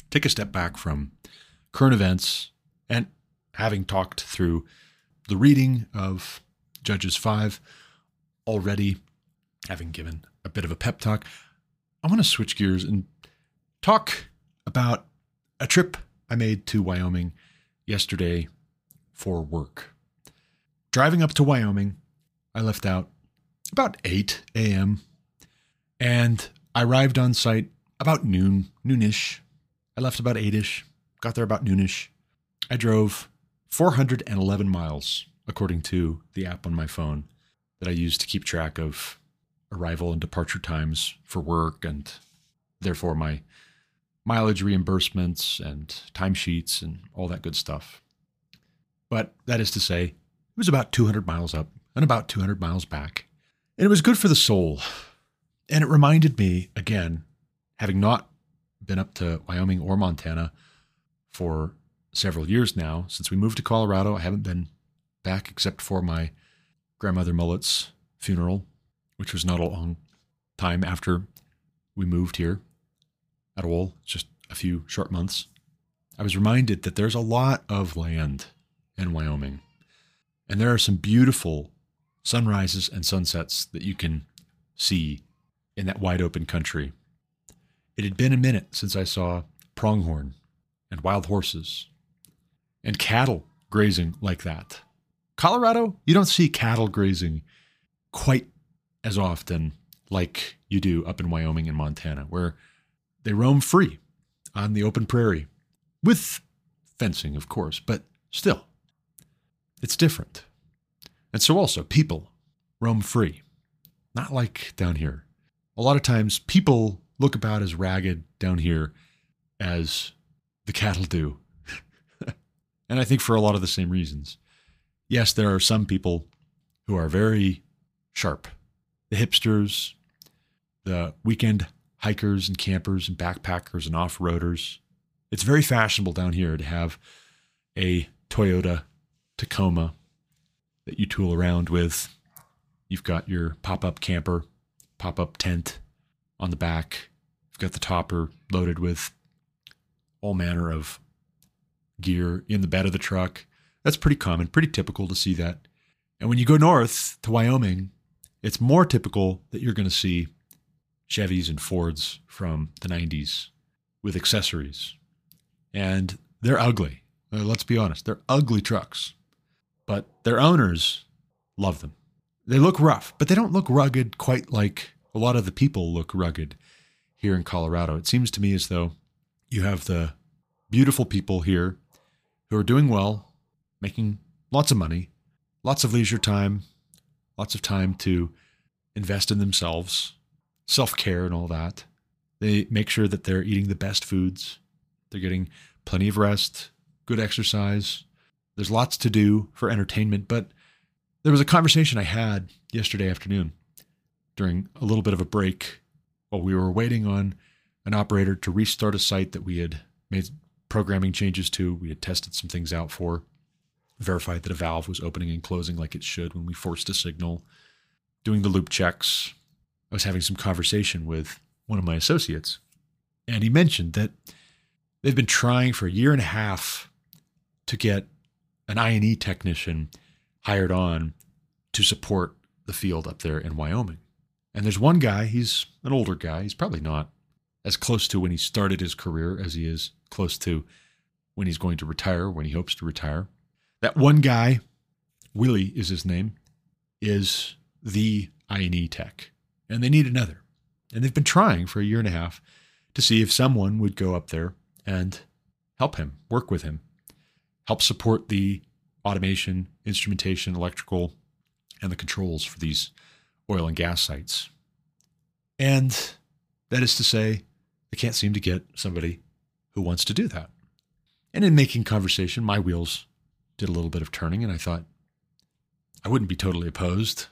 take a step back from current events and having talked through the reading of Judges 5 already, having given a bit of a pep talk, I want to switch gears and talk about a trip I made to Wyoming yesterday for work. Driving up to Wyoming, I left out about 8 a.m. and I arrived on site about noon, noonish. I left about 8ish, got there about noonish. I drove 411 miles, according to the app on my phone that I use to keep track of arrival and departure times for work and therefore my mileage reimbursements and timesheets and all that good stuff. But that is to say, it was about 200 miles up and about 200 miles back. And it was good for the soul. And it reminded me, again, having not been up to Wyoming or Montana for several years now, since we moved to Colorado, I haven't been back except for my grandmother Mullet's funeral, which was not a long time after we moved here at all, just a few short months. I was reminded that there's a lot of land in Wyoming and there are some beautiful sunrises and sunsets that you can see in that wide open country. It had been a minute since I saw pronghorn and wild horses and cattle grazing like that. Colorado, you don't see cattle grazing quite as often like you do up in Wyoming and Montana, where they roam free on the open prairie with fencing, of course, but still. It's different. And so also, people roam free, not like down here. A lot of times, people look about as ragged down here as the cattle do. And I think for a lot of the same reasons. Yes, there are some people who are very sharp the hipsters, the weekend hikers and campers and backpackers and off roaders. It's very fashionable down here to have a Toyota Tacoma that you tool around with. You've got your pop up camper, pop up tent on the back. You've got the topper loaded with all manner of gear in the bed of the truck. That's pretty common, pretty typical to see that. And when you go north to Wyoming, it's more typical that you're going to see Chevys and Fords from the 90s with accessories. And they're ugly. Uh, let's be honest, they're ugly trucks but their owners love them. They look rough, but they don't look rugged quite like a lot of the people look rugged here in Colorado. It seems to me as though you have the beautiful people here who are doing well, making lots of money, lots of leisure time, lots of time to invest in themselves, self care, and all that. They make sure that they're eating the best foods, they're getting plenty of rest, good exercise, there's lots to do for entertainment, but there was a conversation I had yesterday afternoon during a little bit of a break while we were waiting on an operator to restart a site that we had made programming changes to. We had tested some things out for, verified that a valve was opening and closing like it should when we forced a signal, doing the loop checks. I was having some conversation with one of my associates, and he mentioned that they've been trying for a year and a half to get an I&E technician hired on to support the field up there in Wyoming. And there's one guy, he's an older guy. He's probably not as close to when he started his career as he is close to when he's going to retire, when he hopes to retire. That one guy, Willie is his name, is the I&E tech. And they need another. And they've been trying for a year and a half to see if someone would go up there and help him, work with him, help support the automation, instrumentation, electrical, and the controls for these oil and gas sites. And that is to say, they can't seem to get somebody who wants to do that. And in making conversation, my wheels did a little bit of turning, and I thought I wouldn't be totally opposed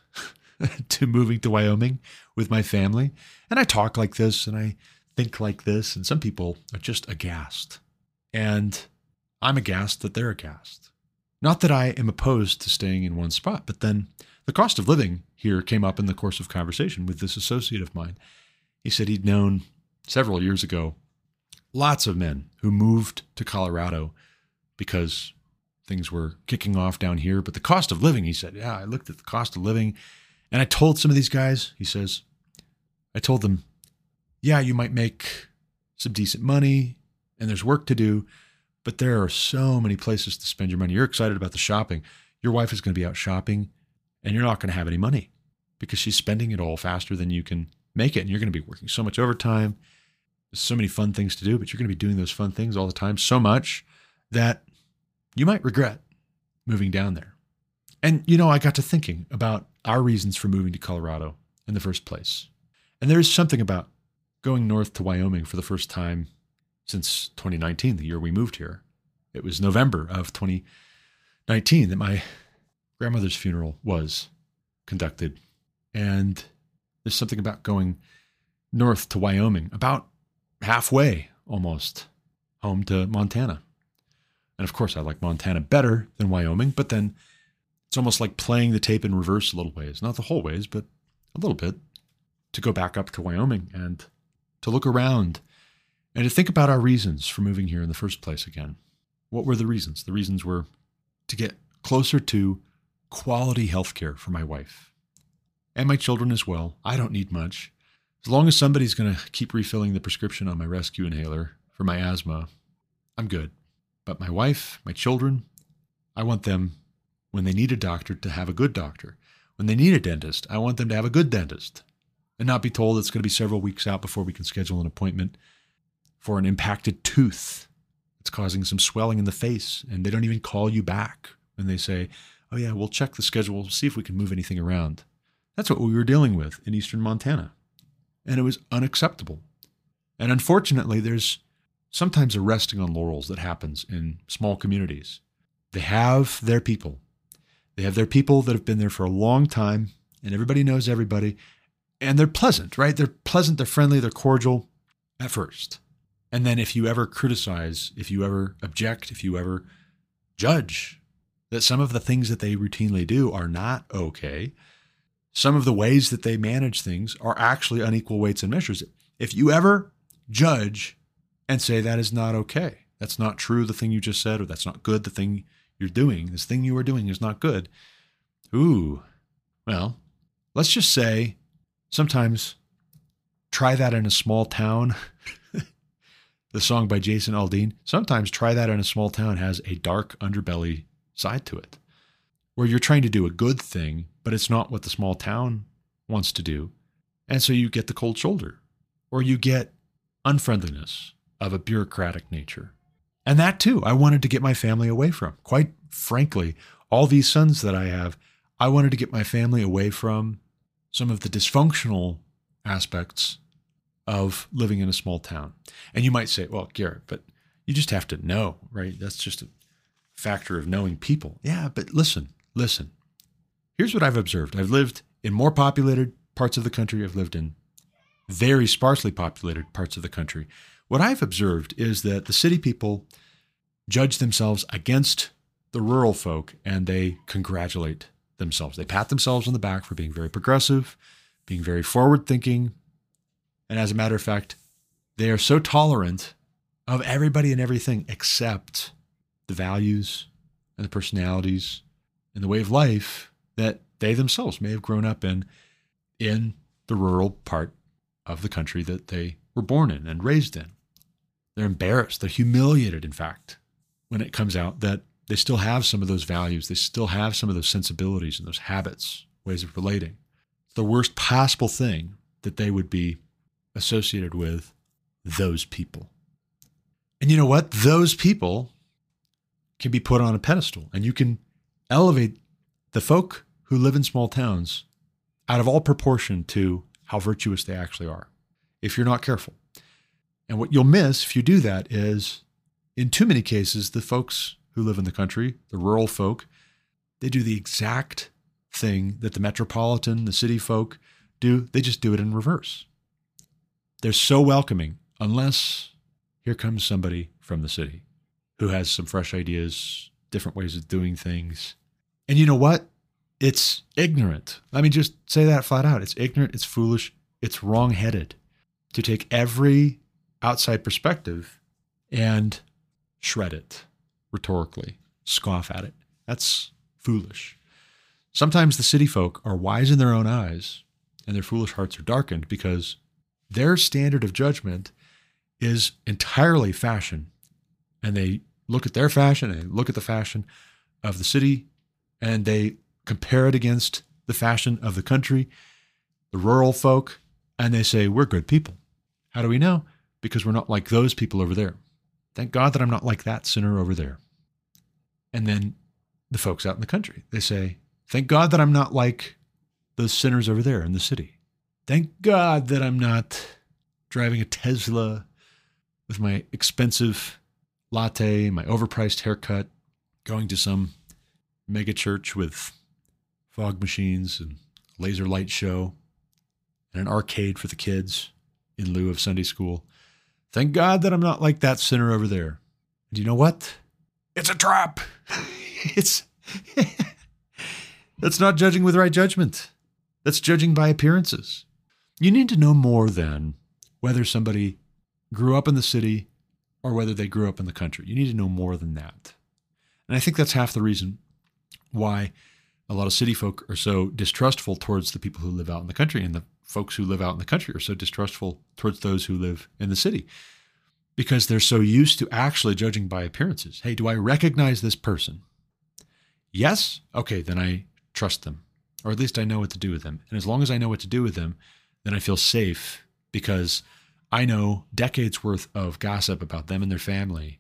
to moving to Wyoming with my family. And I talk like this and I think like this, and some people are just aghast. And I'm aghast that they're aghast. Not that I am opposed to staying in one spot, but then the cost of living here came up in the course of conversation with this associate of mine. He said he'd known several years ago lots of men who moved to Colorado because things were kicking off down here. But the cost of living, he said, yeah, I looked at the cost of living and I told some of these guys, he says, I told them, yeah, you might make some decent money and there's work to do, but there are so many places to spend your money. You're excited about the shopping. Your wife is going to be out shopping and you're not going to have any money because she's spending it all faster than you can make it. And you're going to be working so much overtime. There's so many fun things to do, but you're going to be doing those fun things all the time so much that you might regret moving down there. And, you know, I got to thinking about our reasons for moving to Colorado in the first place. And there's something about going north to Wyoming for the first time since 2019, the year we moved here. It was November of 2019 that my grandmother's funeral was conducted. And there's something about going north to Wyoming, about halfway almost home to Montana. And of course, I like Montana better than Wyoming, but then it's almost like playing the tape in reverse a little ways. Not the whole ways, but a little bit to go back up to Wyoming and to look around and to think about our reasons for moving here in the first place again. What were the reasons? The reasons were to get closer to quality health care for my wife and my children as well. I don't need much. As long as somebody's going to keep refilling the prescription on my rescue inhaler for my asthma, I'm good. But my wife, my children, I want them, when they need a doctor, to have a good doctor. When they need a dentist, I want them to have a good dentist and not be told it's going to be several weeks out before we can schedule an appointment for an impacted tooth. It's causing some swelling in the face, and they don't even call you back when they say, oh, yeah, we'll check the schedule, see if we can move anything around. That's what we were dealing with in eastern Montana. And it was unacceptable. And unfortunately, there's sometimes a resting on laurels that happens in small communities. They have their people. They have their people that have been there for a long time, and everybody knows everybody. And they're pleasant, right? They're pleasant, they're friendly, they're cordial at first. And then if you ever criticize, if you ever object, if you ever judge that some of the things that they routinely do are not okay. Some of the ways that they manage things are actually unequal weights and measures. If you ever judge and say that is not okay, that's not true, the thing you just said, or that's not good, the thing you're doing, this thing you are doing is not good. Ooh, well, let's just say sometimes try that in a small town. the song by Jason Aldean. Sometimes try that in a small town has a dark underbelly side to it, where you're trying to do a good thing, but it's not what the small town wants to do. And so you get the cold shoulder, or you get unfriendliness of a bureaucratic nature. And that too, I wanted to get my family away from. Quite frankly, all these sons that I have, I wanted to get my family away from some of the dysfunctional aspects of living in a small town. And you might say, well, Garrett, but you just have to know, right? That's just a factor of knowing people. Yeah, but listen, listen. Here's what I've observed I've lived in more populated parts of the country. I've lived in very sparsely populated parts of the country. What I've observed is that the city people judge themselves against the rural folk and they congratulate themselves. They pat themselves on the back for being very progressive, being very forward thinking. And as a matter of fact, they are so tolerant of everybody and everything except the values and the personalities and the way of life that they themselves may have grown up in in the rural part of the country that they were born in and raised in. They're embarrassed, they're humiliated, in fact, when it comes out that they still have some of those values, they still have some of those sensibilities and those habits, ways of relating. It's the worst possible thing that they would be associated with those people. And you know what? Those people can be put on a pedestal and you can elevate the folk who live in small towns out of all proportion to how virtuous they actually are if you're not careful. And what you'll miss if you do that is, in too many cases, the folks who live in the country, the rural folk, they do the exact thing that the metropolitan, the city folk do. They just do it in reverse. They're so welcoming, unless here comes somebody from the city who has some fresh ideas, different ways of doing things. And you know what? It's ignorant. Let me just say that flat out. It's ignorant, it's foolish, it's wrong headed to take every outside perspective and shred it rhetorically, scoff at it. That's foolish. Sometimes the city folk are wise in their own eyes and their foolish hearts are darkened because their standard of judgment is entirely fashion. And they look at their fashion and look at the fashion of the city and they compare it against the fashion of the country, the rural folk, and they say, We're good people. How do we know? Because we're not like those people over there. Thank God that I'm not like that sinner over there. And then the folks out in the country, they say, Thank God that I'm not like those sinners over there in the city. Thank God that I'm not driving a Tesla with my expensive latte, my overpriced haircut, going to some mega church with fog machines and laser light show and an arcade for the kids in lieu of Sunday school. Thank God that I'm not like that sinner over there. Do you know what? It's a trap. it's that's not judging with right judgment. That's judging by appearances. You need to know more than whether somebody grew up in the city or whether they grew up in the country. You need to know more than that. And I think that's half the reason why a lot of city folk are so distrustful towards the people who live out in the country, and the folks who live out in the country are so distrustful towards those who live in the city because they're so used to actually judging by appearances. Hey, do I recognize this person? Yes? Okay, then I trust them, or at least I know what to do with them. And as long as I know what to do with them, then I feel safe because I know decades worth of gossip about them and their family.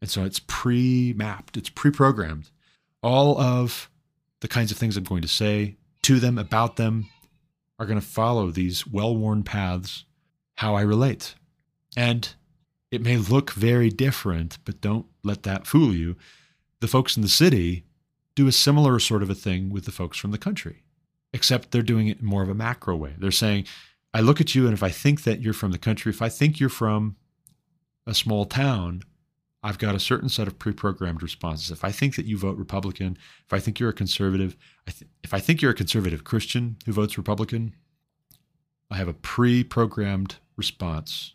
And so it's pre mapped, it's pre programmed. All of the kinds of things I'm going to say to them, about them, are going to follow these well worn paths, how I relate. And it may look very different, but don't let that fool you. The folks in the city do a similar sort of a thing with the folks from the country, except they're doing it more of a macro way. They're saying, I look at you, and if I think that you're from the country, if I think you're from a small town, I've got a certain set of pre-programmed responses. If I think that you vote Republican, if I think you're a conservative, I th- if I think you're a conservative Christian who votes Republican, I have a pre-programmed response.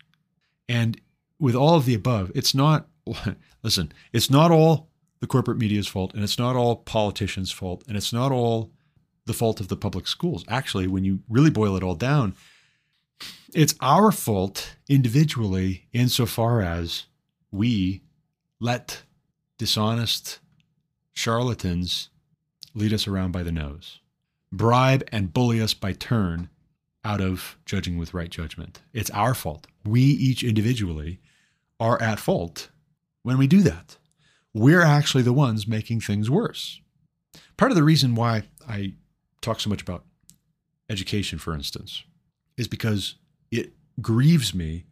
And with all of the above, it's not listen, it's not all the corporate media's fault and it's not all politicians' fault and it's not all the fault of the public schools. Actually, when you really boil it all down, it's our fault individually insofar as we let dishonest charlatans lead us around by the nose, bribe and bully us by turn out of judging with right judgment. It's our fault. We each individually are at fault when we do that. We're actually the ones making things worse. Part of the reason why I talk so much about education, for instance, is because it grieves me,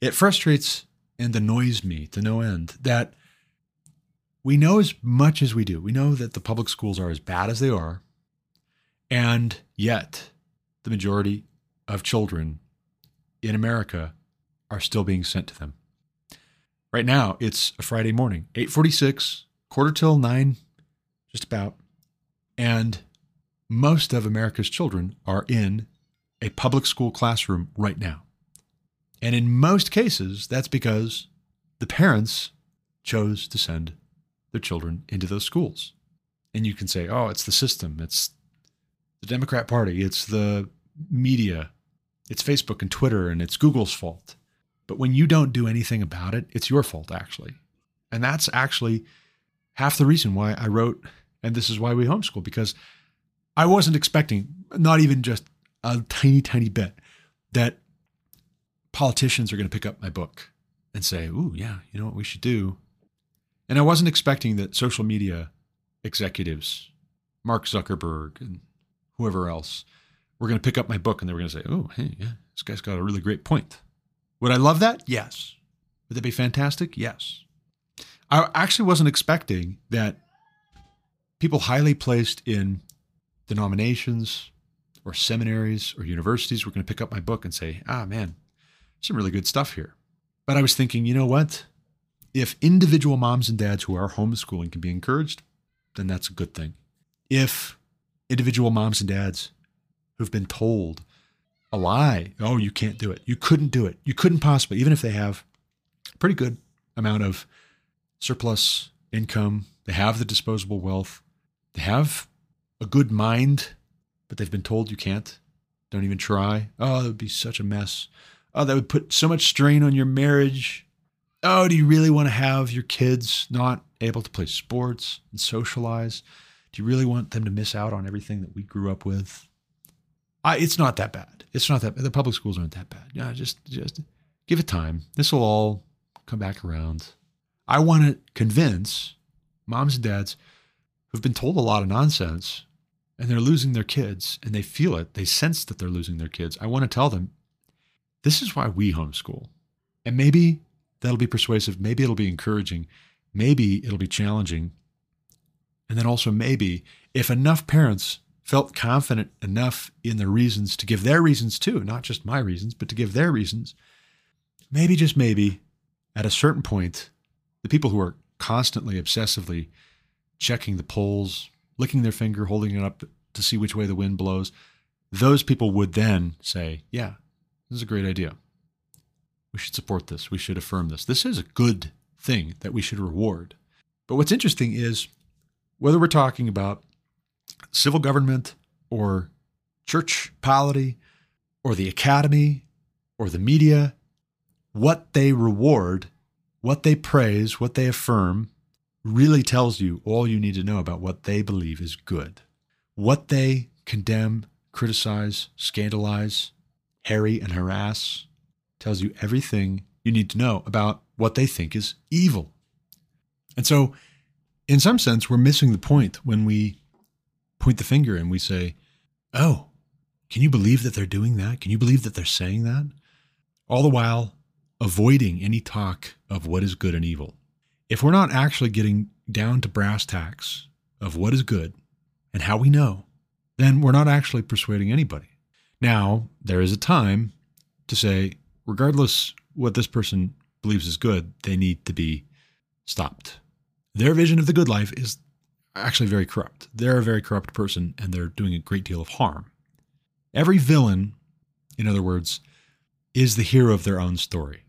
it frustrates and annoys me to no end that we know as much as we do. We know that the public schools are as bad as they are, and yet the majority of children in America are still being sent to them. Right now, it's a Friday morning, 8:46, quarter till 9 just about. And most of America's children are in a public school classroom right now. And in most cases, that's because the parents chose to send their children into those schools. And you can say, oh, it's the system, it's the Democrat Party, it's the media, it's Facebook and Twitter, and it's Google's fault. But when you don't do anything about it, it's your fault, actually. And that's actually half the reason why I wrote, and this is why we homeschool, because I wasn't expecting, not even just a tiny, tiny bit, that politicians are going to pick up my book and say, Ooh, yeah, you know what we should do? And I wasn't expecting that social media executives, Mark Zuckerberg and whoever else, were going to pick up my book and they were going to say, Oh, hey, yeah, this guy's got a really great point. Would I love that? Yes. Would that be fantastic? Yes. I actually wasn't expecting that people highly placed in denominations or seminaries or universities were going to pick up my book and say, ah, man, some really good stuff here. But I was thinking, you know what? If individual moms and dads who are homeschooling can be encouraged, then that's a good thing. If individual moms and dads who've been told a lie, oh, you can't do it, you couldn't do it, you couldn't possibly, even if they have a pretty good amount of surplus income, they have the disposable wealth, they have a good mind, but they've been told you can't. Don't even try. Oh, that would be such a mess. Oh, that would put so much strain on your marriage. Oh, do you really want to have your kids not able to play sports and socialize? Do you really want them to miss out on everything that we grew up with? I, it's not that bad. It's not that. The public schools aren't that bad. Yeah, just just give it time. This will all come back around. I want to convince moms and dads who've been told a lot of nonsense and they're losing their kids and they feel it. They sense that they're losing their kids. I want to tell them this is why we homeschool. And maybe that'll be persuasive. Maybe it'll be encouraging. Maybe it'll be challenging. And then also, maybe if enough parents felt confident enough in the reasons to give their reasons too, not just my reasons, but to give their reasons, maybe, just maybe, at a certain point, the people who are constantly, obsessively checking the polls, licking their finger, holding it up to see which way the wind blows, those people would then say, Yeah, this is a great idea. We should support this. We should affirm this. This is a good thing that we should reward. But what's interesting is whether we're talking about civil government or church polity or the academy or the media, what they reward what they praise, what they affirm, really tells you all you need to know about what they believe is good. What they condemn, criticize, scandalize, harry, and harass tells you everything you need to know about what they think is evil. And so, in some sense, we're missing the point when we point the finger and we say, Oh, can you believe that they're doing that? Can you believe that they're saying that? All the while, avoiding any talk of what is good and evil. If we're not actually getting down to brass tacks of what is good and how we know, then we're not actually persuading anybody. Now, there is a time to say, regardless what this person believes is good, they need to be stopped. Their vision of the good life is actually very corrupt. They're a very corrupt person and they're doing a great deal of harm. Every villain, in other words, is the hero of their own story.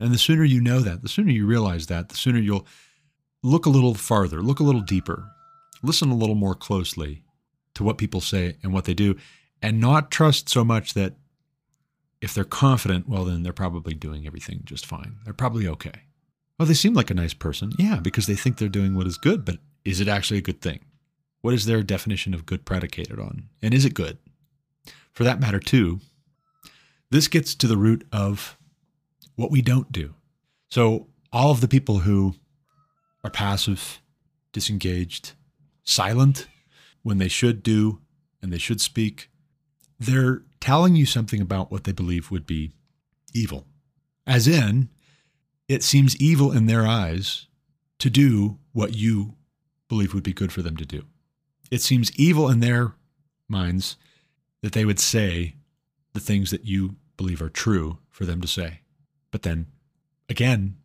And the sooner you know that, the sooner you realize that, the sooner you'll look a little farther, look a little deeper, listen a little more closely to what people say and what they do, and not trust so much that if they're confident, well, then they're probably doing everything just fine. They're probably okay. Well, they seem like a nice person. Yeah, because they think they're doing what is good, but is it actually a good thing? What is their definition of good predicated on? And is it good? For that matter, too, this gets to the root of what we don't do. So, all of the people who are passive, disengaged, silent when they should do and they should speak, they're telling you something about what they believe would be evil. As in, it seems evil in their eyes to do what you believe would be good for them to do. It seems evil in their minds that they would say the things that you believe are true for them to say. But then again,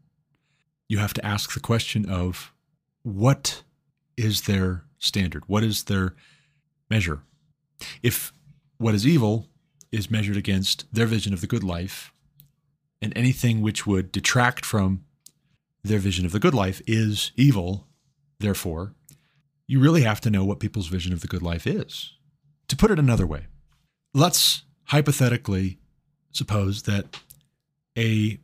you have to ask the question of what is their standard? What is their measure? If what is evil is measured against their vision of the good life, and anything which would detract from their vision of the good life is evil, therefore, you really have to know what people's vision of the good life is. To put it another way, let's hypothetically suppose that a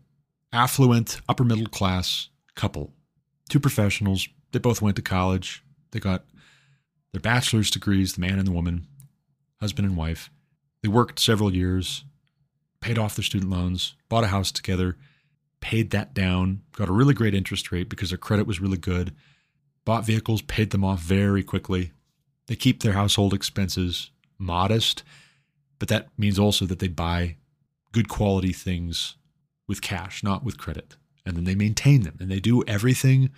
affluent upper middle class couple, two professionals, they both went to college, they got their bachelor's degrees, the man and the woman, husband and wife. They worked several years, paid off their student loans, bought a house together, paid that down, got a really great interest rate because their credit was really good, bought vehicles, paid them off very quickly. They keep their household expenses modest, but that means also that they buy good quality things with cash, not with credit. And then they maintain them and they do everything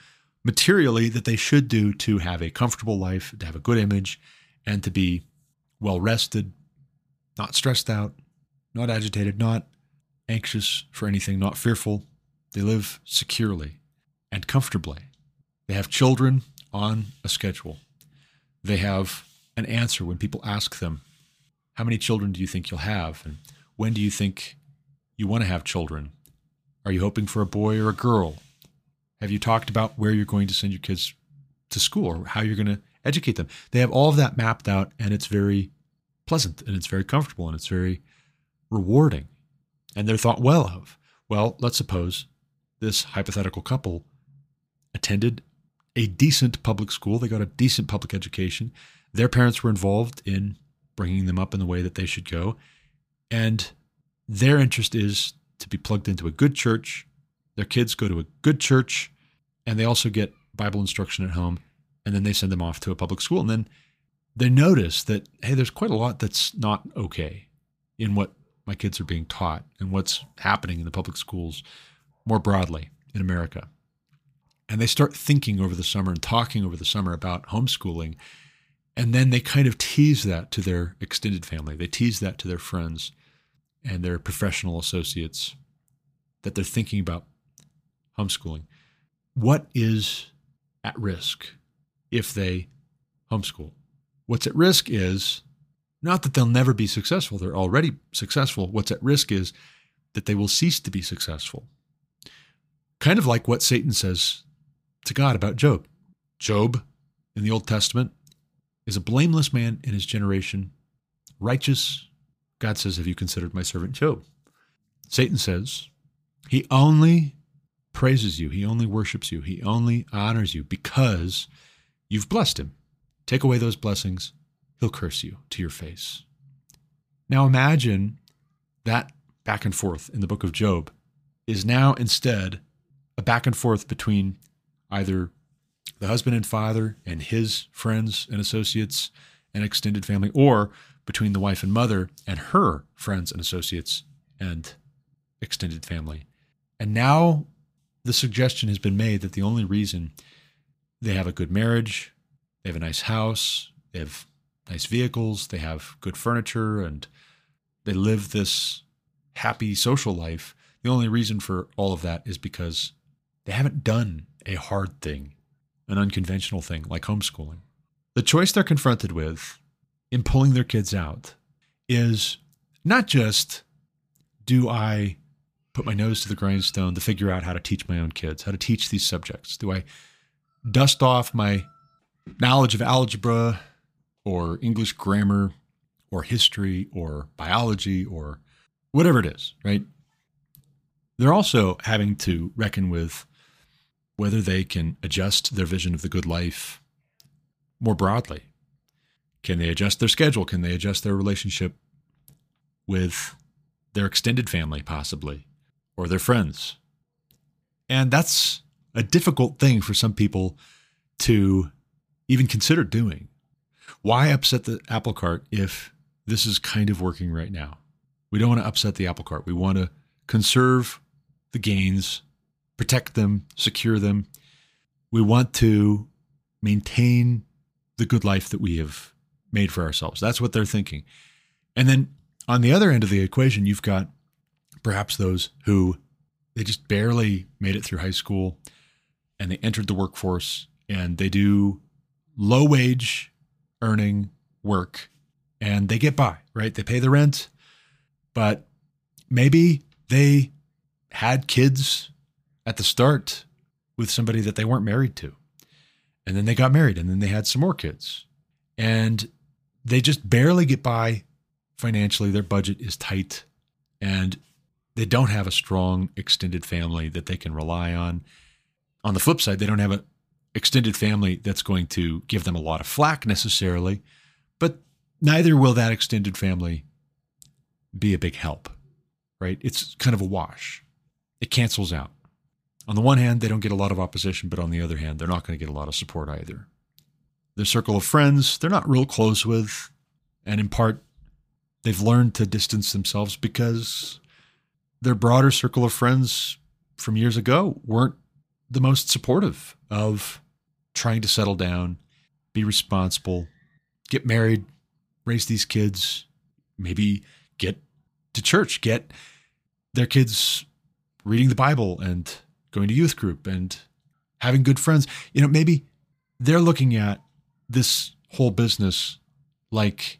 materially that they should do to have a comfortable life, to have a good image, and to be well rested, not stressed out, not agitated, not anxious for anything, not fearful. They live securely and comfortably. They have children on a schedule. They have an answer when people ask them, How many children do you think you'll have? And when do you think you want to have children? Are you hoping for a boy or a girl? Have you talked about where you're going to send your kids to school or how you're going to educate them? They have all of that mapped out and it's very pleasant and it's very comfortable and it's very rewarding. And they're thought well of. Well, let's suppose this hypothetical couple attended a decent public school. They got a decent public education. Their parents were involved in bringing them up in the way that they should go. And their interest is to be plugged into a good church. Their kids go to a good church and they also get Bible instruction at home. And then they send them off to a public school. And then they notice that, hey, there's quite a lot that's not okay in what my kids are being taught and what's happening in the public schools more broadly in America. And they start thinking over the summer and talking over the summer about homeschooling. And then they kind of tease that to their extended family. They tease that to their friends and their professional associates that they're thinking about homeschooling. What is at risk if they homeschool? What's at risk is not that they'll never be successful, they're already successful. What's at risk is that they will cease to be successful. Kind of like what Satan says to God about Job. Job in the Old Testament is a blameless man in his generation, righteous God says, Have you considered my servant Job? Satan says, He only praises you, he only worships you, he only honors you because you've blessed him. Take away those blessings, he'll curse you to your face. Now imagine that back and forth in the book of Job is now instead a back and forth between either the husband and father and his friends and associates and extended family, or between the wife and mother and her friends and associates and extended family. And now the suggestion has been made that the only reason they have a good marriage, they have a nice house, they have nice vehicles, they have good furniture, and they live this happy social life, the only reason for all of that is because they haven't done a hard thing, an unconventional thing like homeschooling. The choice they're confronted with in pulling their kids out is not just do I put my nose to the grindstone to figure out how to teach my own kids, how to teach these subjects? Do I dust off my knowledge of algebra or English grammar or history or biology or whatever it is, right? They're also having to reckon with whether they can adjust their vision of the good life more broadly can they adjust their schedule? Can they adjust their relationship with their extended family, possibly, or their friends? And that's a difficult thing for some people to even consider doing. Why upset the apple cart if this is kind of working right now? We don't want to upset the apple cart. We want to conserve the gains, protect them, secure them. We want to maintain the good life that we have made for ourselves. That's what they're thinking. And then On the other end of the equation, you've got perhaps those who they just barely made it through high school and they entered the workforce and they do low wage earning work and they get by, right? They pay the rent, but maybe they had kids at the start with somebody that they weren't married to. And then they got married and then they had some more kids. And they just barely get by financially. Their budget is tight and they don't have a strong extended family that they can rely on. On the flip side, they don't have an extended family that's going to give them a lot of flack necessarily, but neither will that extended family be a big help, right? It's kind of a wash. It cancels out. On the one hand, they don't get a lot of opposition, but on the other hand, they're not going to get a lot of support either. Their circle of friends, they're not real close with, and in part, they've learned to distance themselves because their broader circle of friends from years ago weren't the most supportive of trying to settle down, be responsible, get married, raise these kids, maybe get to church, get their kids reading the Bible and going to youth group and having good friends. You know, maybe they're looking at this whole business like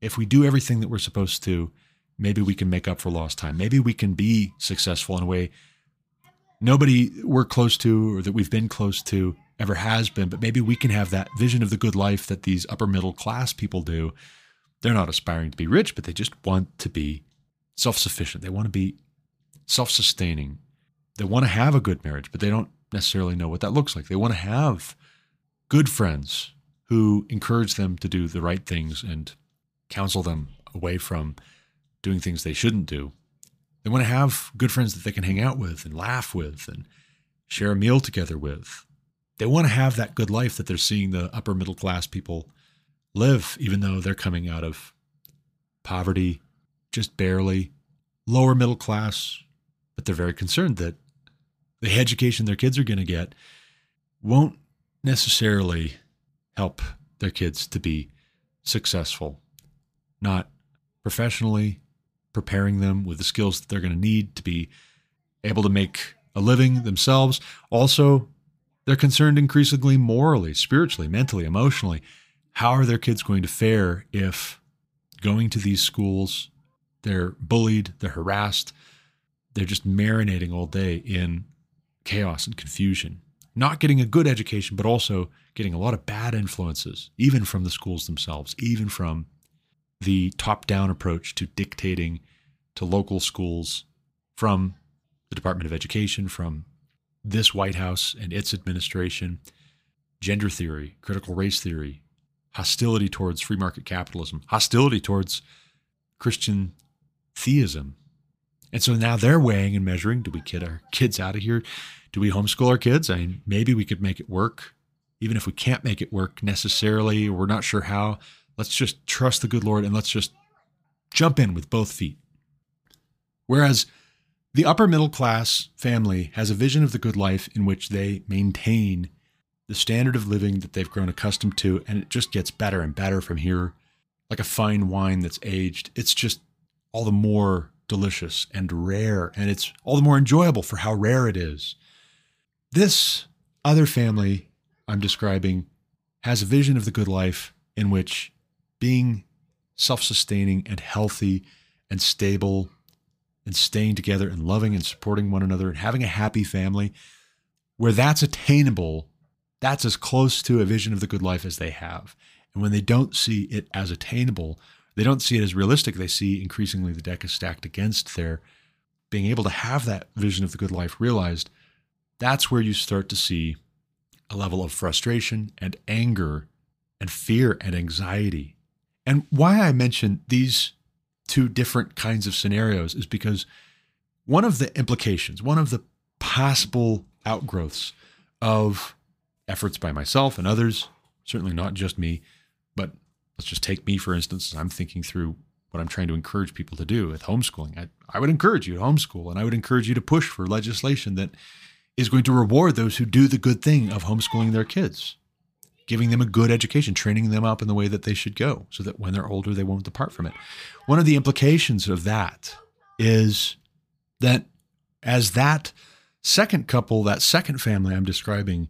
if we do everything that we're supposed to, maybe we can make up for lost time. Maybe we can be successful in a way nobody we're close to or that we've been close to ever has been, but maybe we can have that vision of the good life that these upper middle class people do. They're not aspiring to be rich, but they just want to be self sufficient. They want to be self sustaining. They want to have a good marriage, but they don't necessarily know what that looks like. They want to have good friends who encourage them to do the right things and counsel them away from doing things they shouldn't do. They want to have good friends that they can hang out with and laugh with and share a meal together with. They want to have that good life that they're seeing the upper middle class people live, even though they're coming out of poverty, just barely, lower middle class, but they're very concerned that the education their kids are going to get won't necessarily help their kids to be successful, not professionally, preparing them with the skills that they're going to need to be able to make a living themselves. Also, they're concerned increasingly morally, spiritually, mentally, emotionally. How are their kids going to fare if going to these schools, they're bullied, they're harassed, they're just marinating all day in chaos and confusion? Not getting a good education, but also getting a lot of bad influences, even from the schools themselves, even from the top down approach to dictating to local schools from the Department of Education, from this White House and its administration, gender theory, critical race theory, hostility towards free market capitalism, hostility towards Christian theism. And so now they're weighing and measuring do we get our kids out of here? Do we homeschool our kids? I mean, maybe we could make it work. Even if we can't make it work necessarily, we're not sure how, let's just trust the good Lord and let's just jump in with both feet. Whereas the upper middle class family has a vision of the good life in which they maintain the standard of living that they've grown accustomed to, and it just gets better and better from here. Like a fine wine that's aged, it's just all the more delicious and rare, and it's all the more enjoyable for how rare it is. This other family I'm describing has a vision of the good life in which being self sustaining and healthy and stable and staying together and loving and supporting one another and having a happy family, where that's attainable, that's as close to a vision of the good life as they have. And when they don't see it as attainable, they don't see it as realistic. They see increasingly the deck is stacked against their being able to have that vision of the good life realized. That's where you start to see a level of frustration and anger and fear and anxiety. And why I mention these two different kinds of scenarios is because one of the implications, one of the possible outgrowths of efforts by myself and others, certainly not just me, but let's just take me for instance. I'm thinking through what I'm trying to encourage people to do with homeschooling. I, I would encourage you to homeschool and I would encourage you to push for legislation that is going to reward those who do the good thing of homeschooling their kids giving them a good education, training them up in the way that they should go so that when they're older, they won't depart from it. One of the implications of that is that as that second couple, that second family I'm describing,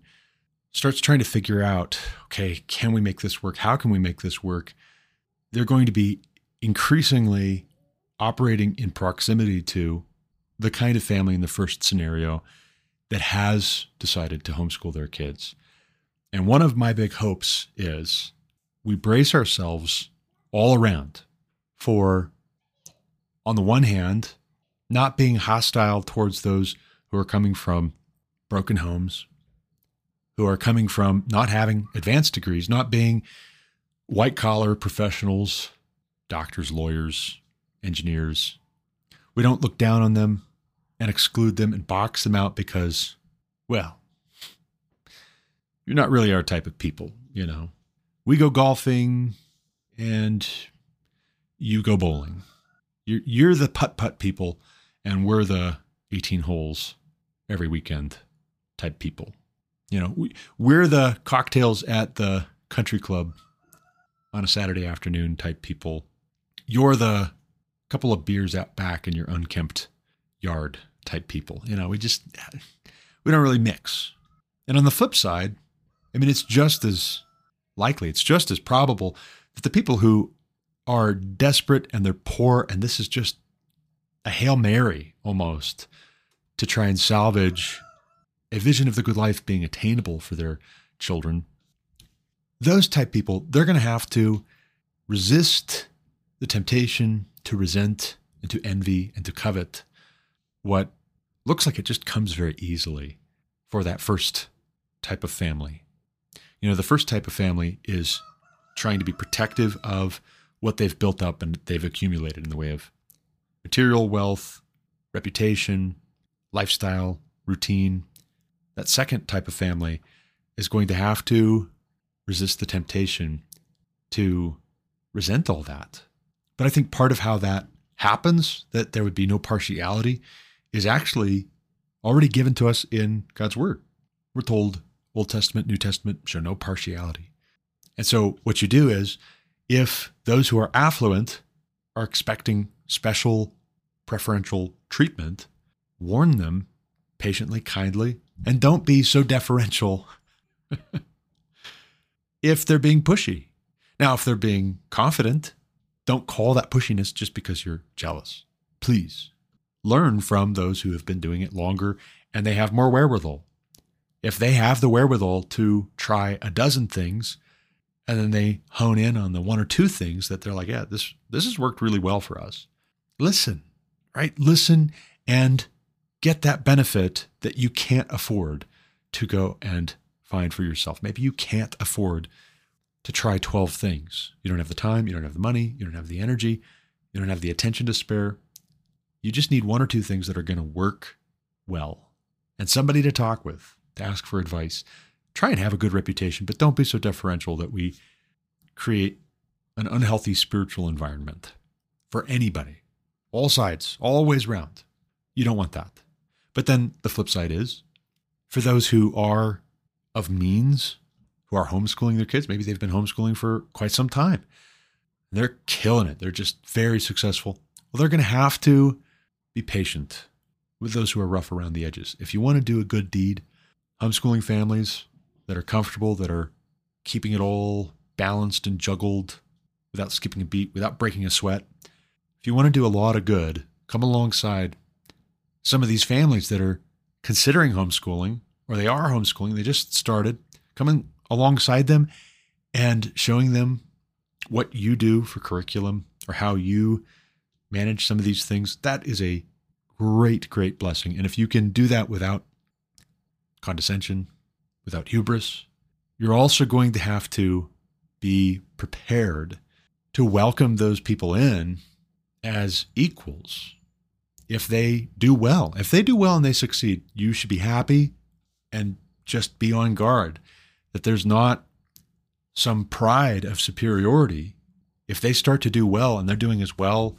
starts trying to figure out okay, can we make this work? How can we make this work? They're going to be increasingly operating in proximity to the kind of family in the first scenario that has decided to homeschool their kids. And one of my big hopes is we brace ourselves all around for, on the one hand, not being hostile towards those who are coming from broken homes, who are coming from not having advanced degrees, not being white collar professionals, doctors, lawyers, engineers. We don't look down on them and exclude them and box them out because, well, you're not really our type of people, you know. We go golfing and you go bowling. You're, you're the putt putt people, and we're the 18 holes every weekend type people. You know, we, we're the cocktails at the country club on a Saturday afternoon type people. You're the couple of beers out back in your unkempt yard type people. You know, we just we don't really mix. And on the flip side, I mean, it's just as likely, it's just as probable that the people who are desperate and they're poor, and this is just a Hail Mary almost to try and salvage a vision of the good life being attainable for their children. Those type people, they're going to have to resist the temptation to resent and to envy and to covet what looks like it just comes very easily for that first type of family. You know, the first type of family is trying to be protective of what they've built up and they've accumulated in the way of material wealth, reputation, lifestyle, routine. That second type of family is going to have to resist the temptation to resent all that. But I think part of how that happens, that there would be no partiality, is actually already given to us in God's Word. We're told Old Testament, New Testament show no partiality. And so what you do is if those who are affluent are expecting special preferential treatment, warn them patiently, kindly, and don't be so deferential if they're being pushy. Now, if they're being confident, don't call that pushiness just because you're jealous. Please learn from those who have been doing it longer and they have more wherewithal if they have the wherewithal to try a dozen things and then they hone in on the one or two things that they're like, yeah, this this has worked really well for us. Listen, right? Listen and get that benefit that you can't afford to go and find for yourself. Maybe you can't afford to try 12 things. You don't have the time, you don't have the money, you don't have the energy, you don't have the attention to spare. You just need one or two things that are going to work well and somebody to talk with to ask for advice. Try and have a good reputation, but don't be so deferential that we create an unhealthy spiritual environment for anybody, all sides, all ways round. You don't want that. But then the flip side is for those who are of means, who are homeschooling their kids, maybe they've been homeschooling for quite some time. They're killing it. They're just very successful. Well, they're going to have to be patient with those who are rough around the edges. If you want to do a good deed, homeschooling families that are comfortable, that are keeping it all balanced and juggled without skipping a beat, without breaking a sweat. If you want to do a lot of good, come alongside some of these families that are considering homeschooling or they are homeschooling, they just started, coming alongside them and showing them what you do for curriculum or how you manage some of these things. That is a great, great blessing. And if you can do that without condescension, without hubris. You're also going to have to be prepared to welcome those people in as equals. If they do well, if they do well and they succeed, you should be happy and just be on guard that there's not some pride of superiority. If they start to do well and they're doing as well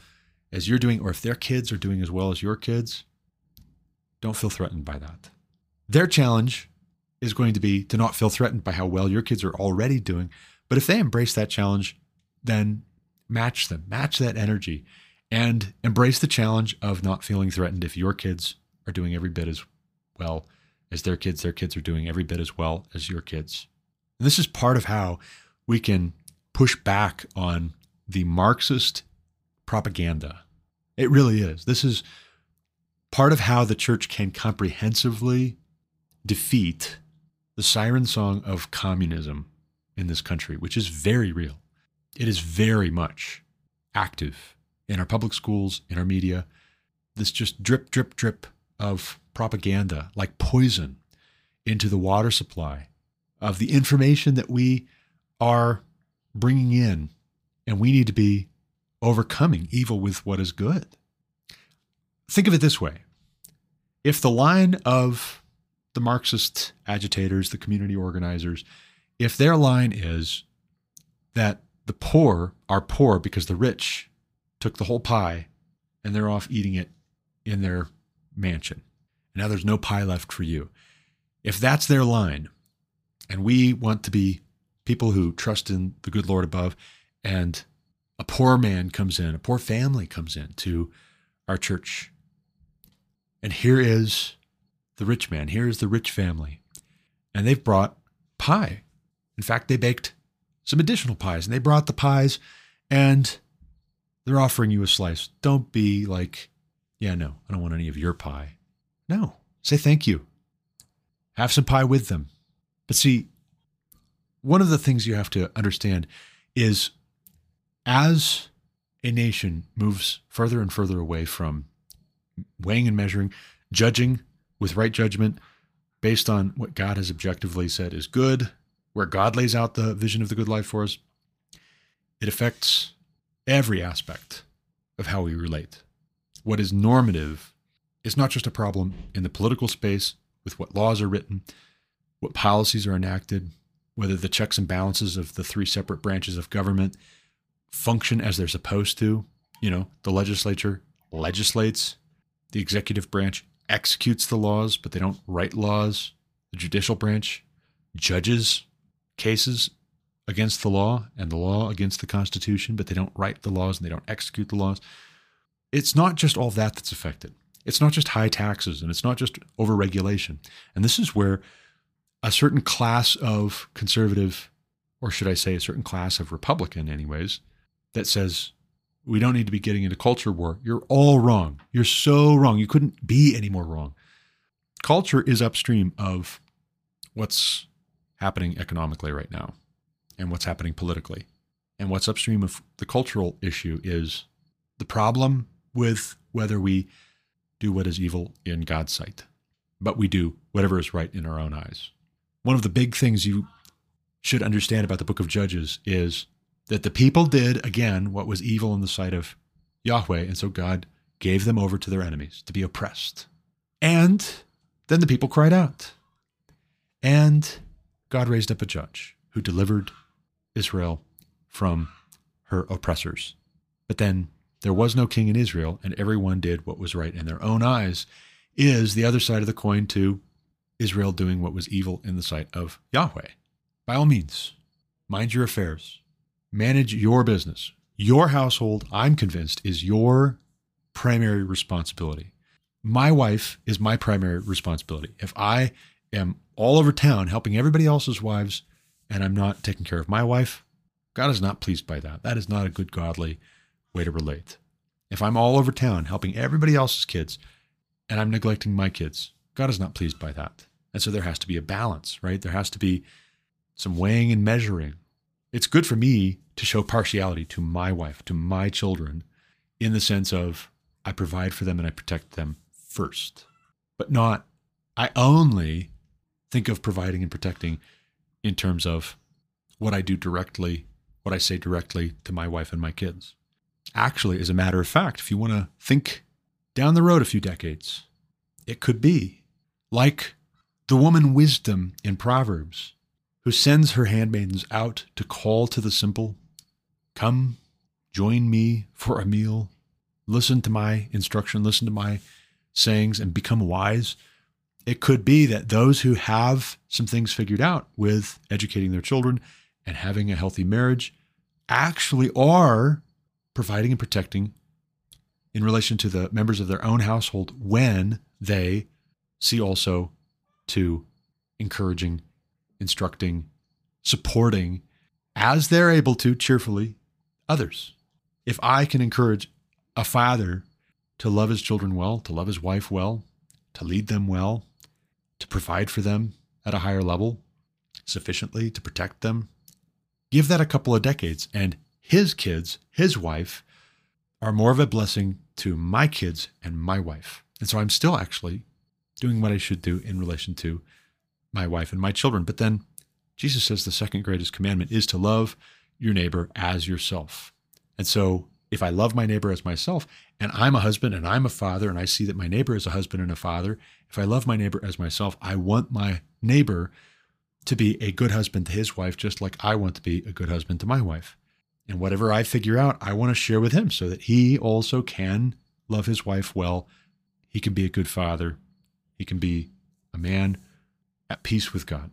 as you're doing, or if their kids are doing as well as your kids, don't feel threatened by that. Their challenge is going to be to not feel threatened by how well your kids are already doing. But if they embrace that challenge, then match them, match that energy, and embrace the challenge of not feeling threatened if your kids are doing every bit as well as their kids, their kids are doing every bit as well as your kids. And this is part of how we can push back on the Marxist propaganda. It really is. This is part of how the church can comprehensively defeat the siren song of communism in this country, which is very real. It is very much active in our public schools, in our media. This just drip, drip, drip of propaganda like poison into the water supply of the information that we are bringing in. And we need to be overcoming evil with what is good. Think of it this way if the line of the Marxist agitators, the community organizers, if their line is that the poor are poor because the rich took the whole pie and they're off eating it in their mansion. And now there's no pie left for you. If that's their line, and we want to be people who trust in the good Lord above, and a poor man comes in, a poor family comes in to our church. And here is the rich man, here is the rich family. And they've brought pie. In fact, they baked some additional pies and they brought the pies and they're offering you a slice. Don't be like, yeah, no, I don't want any of your pie. No, say thank you. Have some pie with them. But see, one of the things you have to understand is as a nation moves further and further away from weighing and measuring, judging with right judgment based on what God has objectively said is good, where God lays out the vision of the good life for us, it affects every aspect of how we relate. What is normative is not just a problem in the political space with what laws are written, what policies are enacted, whether the checks and balances of the three separate branches of government function as they're supposed to. You know, the legislature legislates, the executive branch executes the laws, but they don't write laws. The judicial branch judges cases against the law and the law against the Constitution, but they don't write the laws and they don't execute the laws. It's not just all that that's affected. It's not just high taxes and it's not just overregulation. And this is where a certain class of conservative, or should I say a certain class of Republican, anyways, that says we don't need to be getting into culture war. You're all wrong. You're so wrong. You couldn't be any more wrong. Culture is upstream of what's happening economically right now and what's happening politically. And what's upstream of the cultural issue is the problem with whether we do what is evil in God's sight, but we do whatever is right in our own eyes. One of the big things you should understand about the book of Judges is that the people did, again, what was evil in the sight of Yahweh. And so God gave them over to their enemies to be oppressed. And then the people cried out. And God raised up a judge who delivered Israel from her oppressors. But then there was no king in Israel, and everyone did what was right in their own eyes, is the other side of the coin to Israel doing what was evil in the sight of Yahweh. By all means, mind your affairs, manage your business. Your household, I'm convinced, is your primary responsibility. My wife is my primary responsibility. If I am all over town helping everybody else's wives and I'm not taking care of my wife, God is not pleased by that. That is not a good godly way to relate. If I'm all over town helping everybody else's kids and I'm neglecting my kids, God is not pleased by that. And so there has to be a balance, right? There has to be some weighing and measuring. It's good for me to show partiality to my wife, to my children, in the sense of I provide for them and I protect them first, but not I only think of providing and protecting in terms of what I do directly, what I say directly to my wife and my kids. Actually, as a matter of fact, if you want to think down the road a few decades, it could be like the woman wisdom in Proverbs, who sends her handmaidens out to call to the simple, Come, join me for a meal, listen to my instruction, listen to my sayings, and become wise. it could be that those who have some things figured out with educating their children and having a healthy marriage actually are providing and protecting in relation to the members of their own household when they see also to encouraging, instructing, supporting as they're able to cheerfully others. If I can encourage a father to love his children well, to love his wife well, to lead them well, to provide for them at a higher level sufficiently to protect them, give that a couple of decades, and his kids, his wife, are more of a blessing to my kids and my wife. And so I'm still actually doing what I should do in relation to my wife and my children. But then Jesus says the second greatest commandment is to love your neighbor as yourself. And so if I love my neighbor as myself, and I'm a husband and I'm a father, and I see that my neighbor is a husband and a father, if I love my neighbor as myself, I want my neighbor to be a good husband to his wife, just like I want to be a good husband to my wife. And whatever I figure out, I want to share with him so that he also can love his wife well. He can be a good father. He can be a man at peace with God.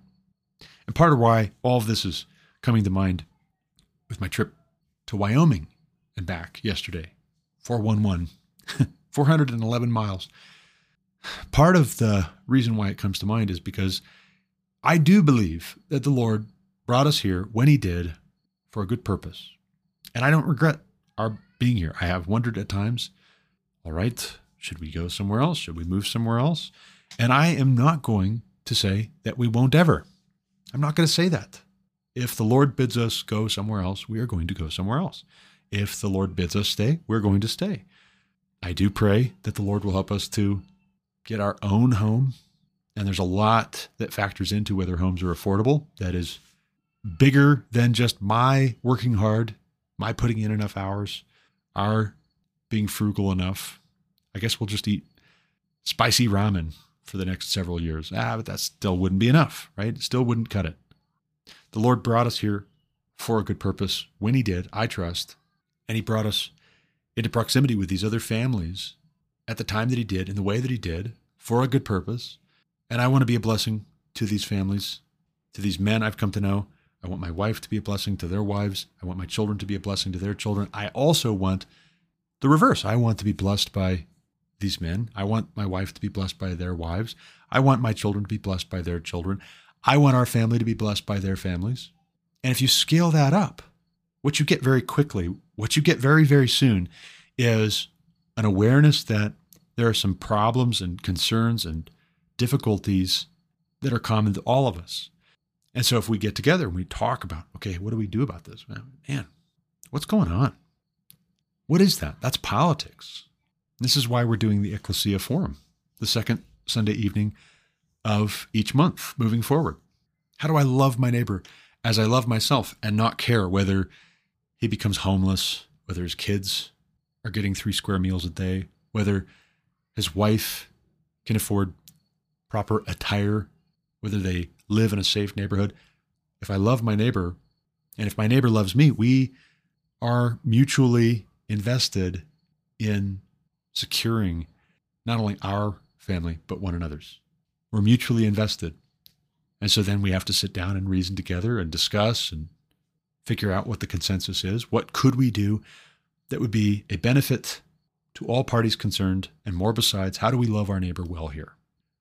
And part of why all of this is coming to mind with my trip to Wyoming and back yesterday 411, 411 miles. Part of the reason why it comes to mind is because I do believe that the Lord brought us here when He did for a good purpose. And I don't regret our being here. I have wondered at times, all right, should we go somewhere else? Should we move somewhere else? And I am not going to say that we won't ever. I'm not going to say that. If the Lord bids us go somewhere else, we are going to go somewhere else. If the Lord bids us stay, we're going to stay. I do pray that the Lord will help us to get our own home. And there's a lot that factors into whether homes are affordable. That is bigger than just my working hard, my putting in enough hours, our being frugal enough. I guess we'll just eat spicy ramen for the next several years. Ah, but that still wouldn't be enough, right? Still wouldn't cut it. The Lord brought us here for a good purpose when He did, I trust. And He brought us into proximity with these other families at the time that He did, in the way that He did, for a good purpose. And I want to be a blessing to these families, to these men I've come to know. I want my wife to be a blessing to their wives. I want my children to be a blessing to their children. I also want the reverse. I want to be blessed by these men. I want my wife to be blessed by their wives. I want my children to be blessed by their children. I want our family to be blessed by their families. And if you scale that up, what you get very quickly, what you get very, very soon is an awareness that there are some problems and concerns and difficulties that are common to all of us. And so if we get together and we talk about, okay, what do we do about this? Man, what's going on? What is that? That's politics. This is why we're doing the Ecclesia Forum, the second Sunday evening of each month moving forward. How do I love my neighbor as I love myself and not care whether he becomes homeless, whether his kids are getting three square meals a day, whether his wife can afford proper attire, whether they live in a safe neighborhood. If I love my neighbor and if my neighbor loves me, we are mutually invested in securing not only our family, but one another's. We're mutually invested. And so then we have to sit down and reason together and discuss and figure out what the consensus is. What could we do that would be a benefit to all parties concerned? And more besides, how do we love our neighbor well here?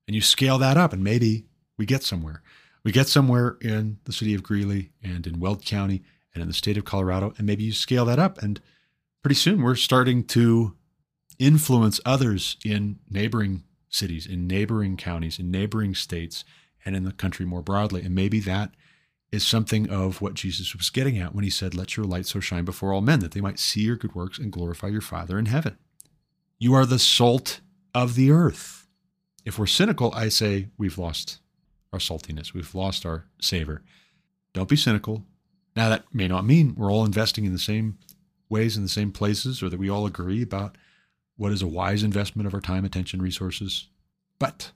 And you scale that up, and maybe we get somewhere. We get somewhere in the city of Greeley and in Weld County and in the state of Colorado, and maybe you scale that up. And pretty soon we're starting to influence others in neighboring cities, in neighboring counties, in neighboring states, and in the country more broadly. And maybe that is something of what Jesus was getting at when he said, Let your light so shine before all men that they might see your good works and glorify your Father in heaven. You are the salt of the earth. If we're cynical, I say we've lost our saltiness, we've lost our savor. Don't be cynical. Now, that may not mean we're all investing in the same ways in the same places or that we all agree about what is a wise investment of our time, attention, resources. But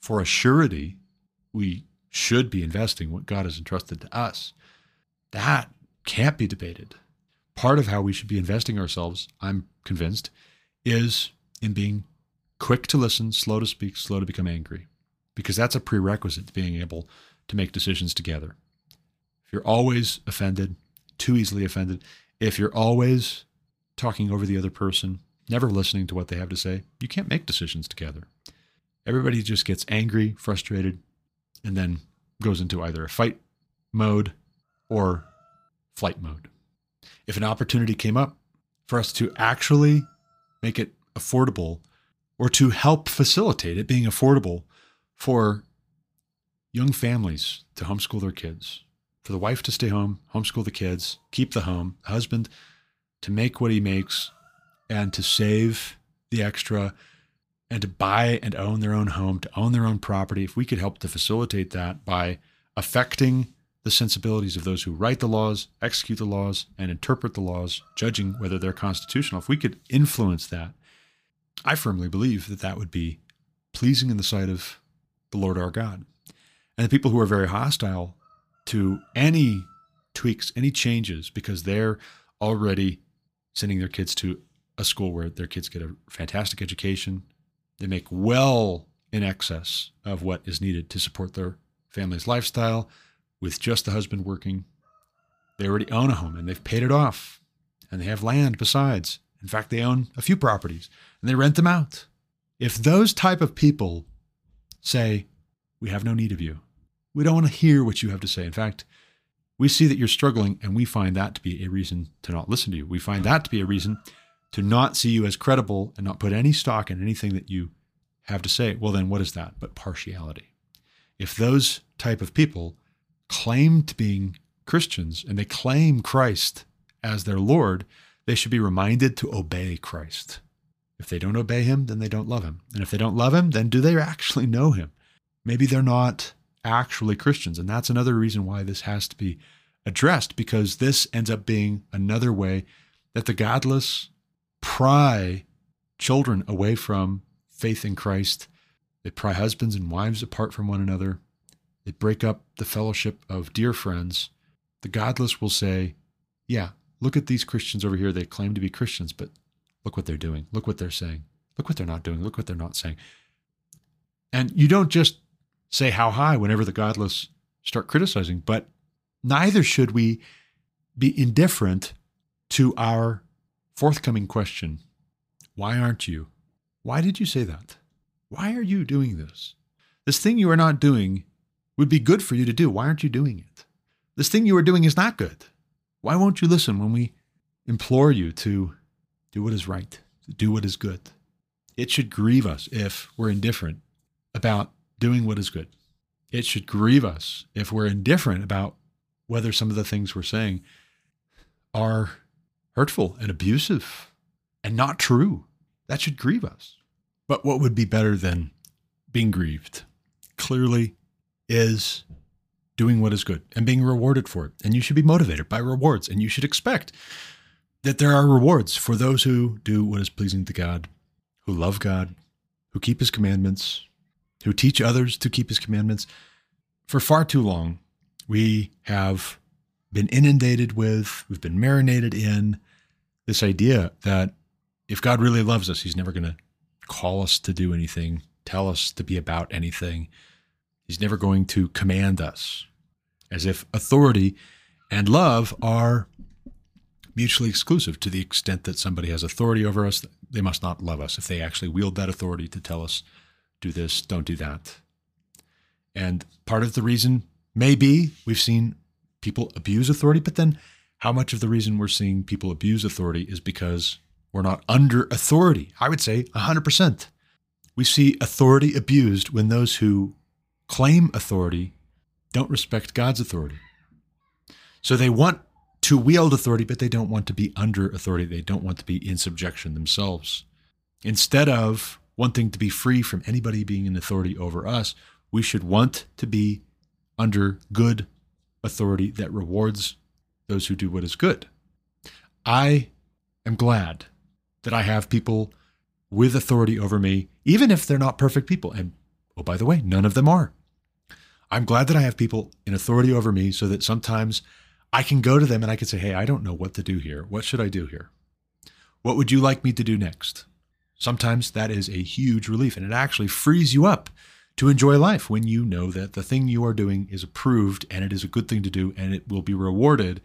for a surety, we should be investing what God has entrusted to us. That can't be debated. Part of how we should be investing ourselves, I'm convinced, is in being quick to listen, slow to speak, slow to become angry. because that's a prerequisite to being able to make decisions together. If you're always offended, too easily offended, if you're always talking over the other person, never listening to what they have to say, you can't make decisions together. Everybody just gets angry, frustrated, and then goes into either a fight mode or flight mode. If an opportunity came up for us to actually make it affordable or to help facilitate it being affordable for young families to homeschool their kids, for the wife to stay home, homeschool the kids, keep the home, the husband to make what he makes and to save the extra and to buy and own their own home, to own their own property, if we could help to facilitate that by affecting the sensibilities of those who write the laws, execute the laws, and interpret the laws, judging whether they're constitutional, if we could influence that, I firmly believe that that would be pleasing in the sight of the Lord our God. And the people who are very hostile to any tweaks, any changes, because they're already sending their kids to a school where their kids get a fantastic education. They make well in excess of what is needed to support their family's lifestyle with just the husband working. They already own a home and they've paid it off and they have land besides. In fact, they own a few properties and they rent them out. If those type of people say, we have no need of you, we don't want to hear what you have to say. In fact, we see that you're struggling and we find that to be a reason to not listen to you. We find that to be a reason to not see you as credible and not put any stock in anything that you have to say. Well, then what is that but partiality? If those type of people claim to being Christians and they claim Christ as their Lord, they should be reminded to obey Christ. If they don't obey him, then they don't love him. And if they don't love him, then do they actually know him? Maybe they're not actually Christians. And that's another reason why this has to be addressed, because this ends up being another way that the godless pry children away from faith in Christ. They pry husbands and wives apart from one another. They break up the fellowship of dear friends. The godless will say, Yeah, look at these Christians over here. They claim to be Christians, but look what they're doing. Look what they're saying. Look what they're not doing. Look what they're not saying. And you don't just say how high whenever the godless start criticizing, but neither should we be indifferent to our forthcoming question Why aren't you? Why did you say that? Why are you doing this? This thing you are not doing would be good for you to do. Why aren't you doing it? This thing you are doing is not good. Why won't you listen when we implore you to do what is right, to do what is good? It should grieve us if we're indifferent about doing what is good. It should grieve us if we're indifferent about whether some of the things we're saying are hurtful and abusive and not true. That should grieve us. But what would be better than being grieved? Clearly, is doing what is good and being rewarded for it. And you should be motivated by rewards. And you should expect that there are rewards for those who do what is pleasing to God, who love God, who keep his commandments, who teach others to keep his commandments. For far too long, we have been inundated with, we've been marinated in this idea that if God really loves us, he's never going to call us to do anything, tell us to be about anything. He's never going to command us, as if authority and love are mutually exclusive to the extent that somebody has authority over us, they must not love us if they actually wield that authority to tell us, do this, don't do that. And part of the reason may be we've seen people abuse authority, but then how much of the reason we're seeing people abuse authority is because we're not under authority? I would say 100%. We see authority abused when those who claim authority don't respect God's authority. So they want to wield authority, but they don't want to be under authority. They don't want to be in subjection themselves. Instead of wanting to be free from anybody being in authority over us, we should want to be under good authority that rewards those who do what is good. I am glad that I have people with authority over me, even if they're not perfect people. And oh, by the way, none of them are. I'm glad that I have people in authority over me so that sometimes I can go to them and I can say, Hey, I don't know what to do here. What should I do here? What would you like me to do next? Sometimes that is a huge relief and it actually frees you up to enjoy life when you know that the thing you are doing is approved and it is a good thing to do and it will be rewarded.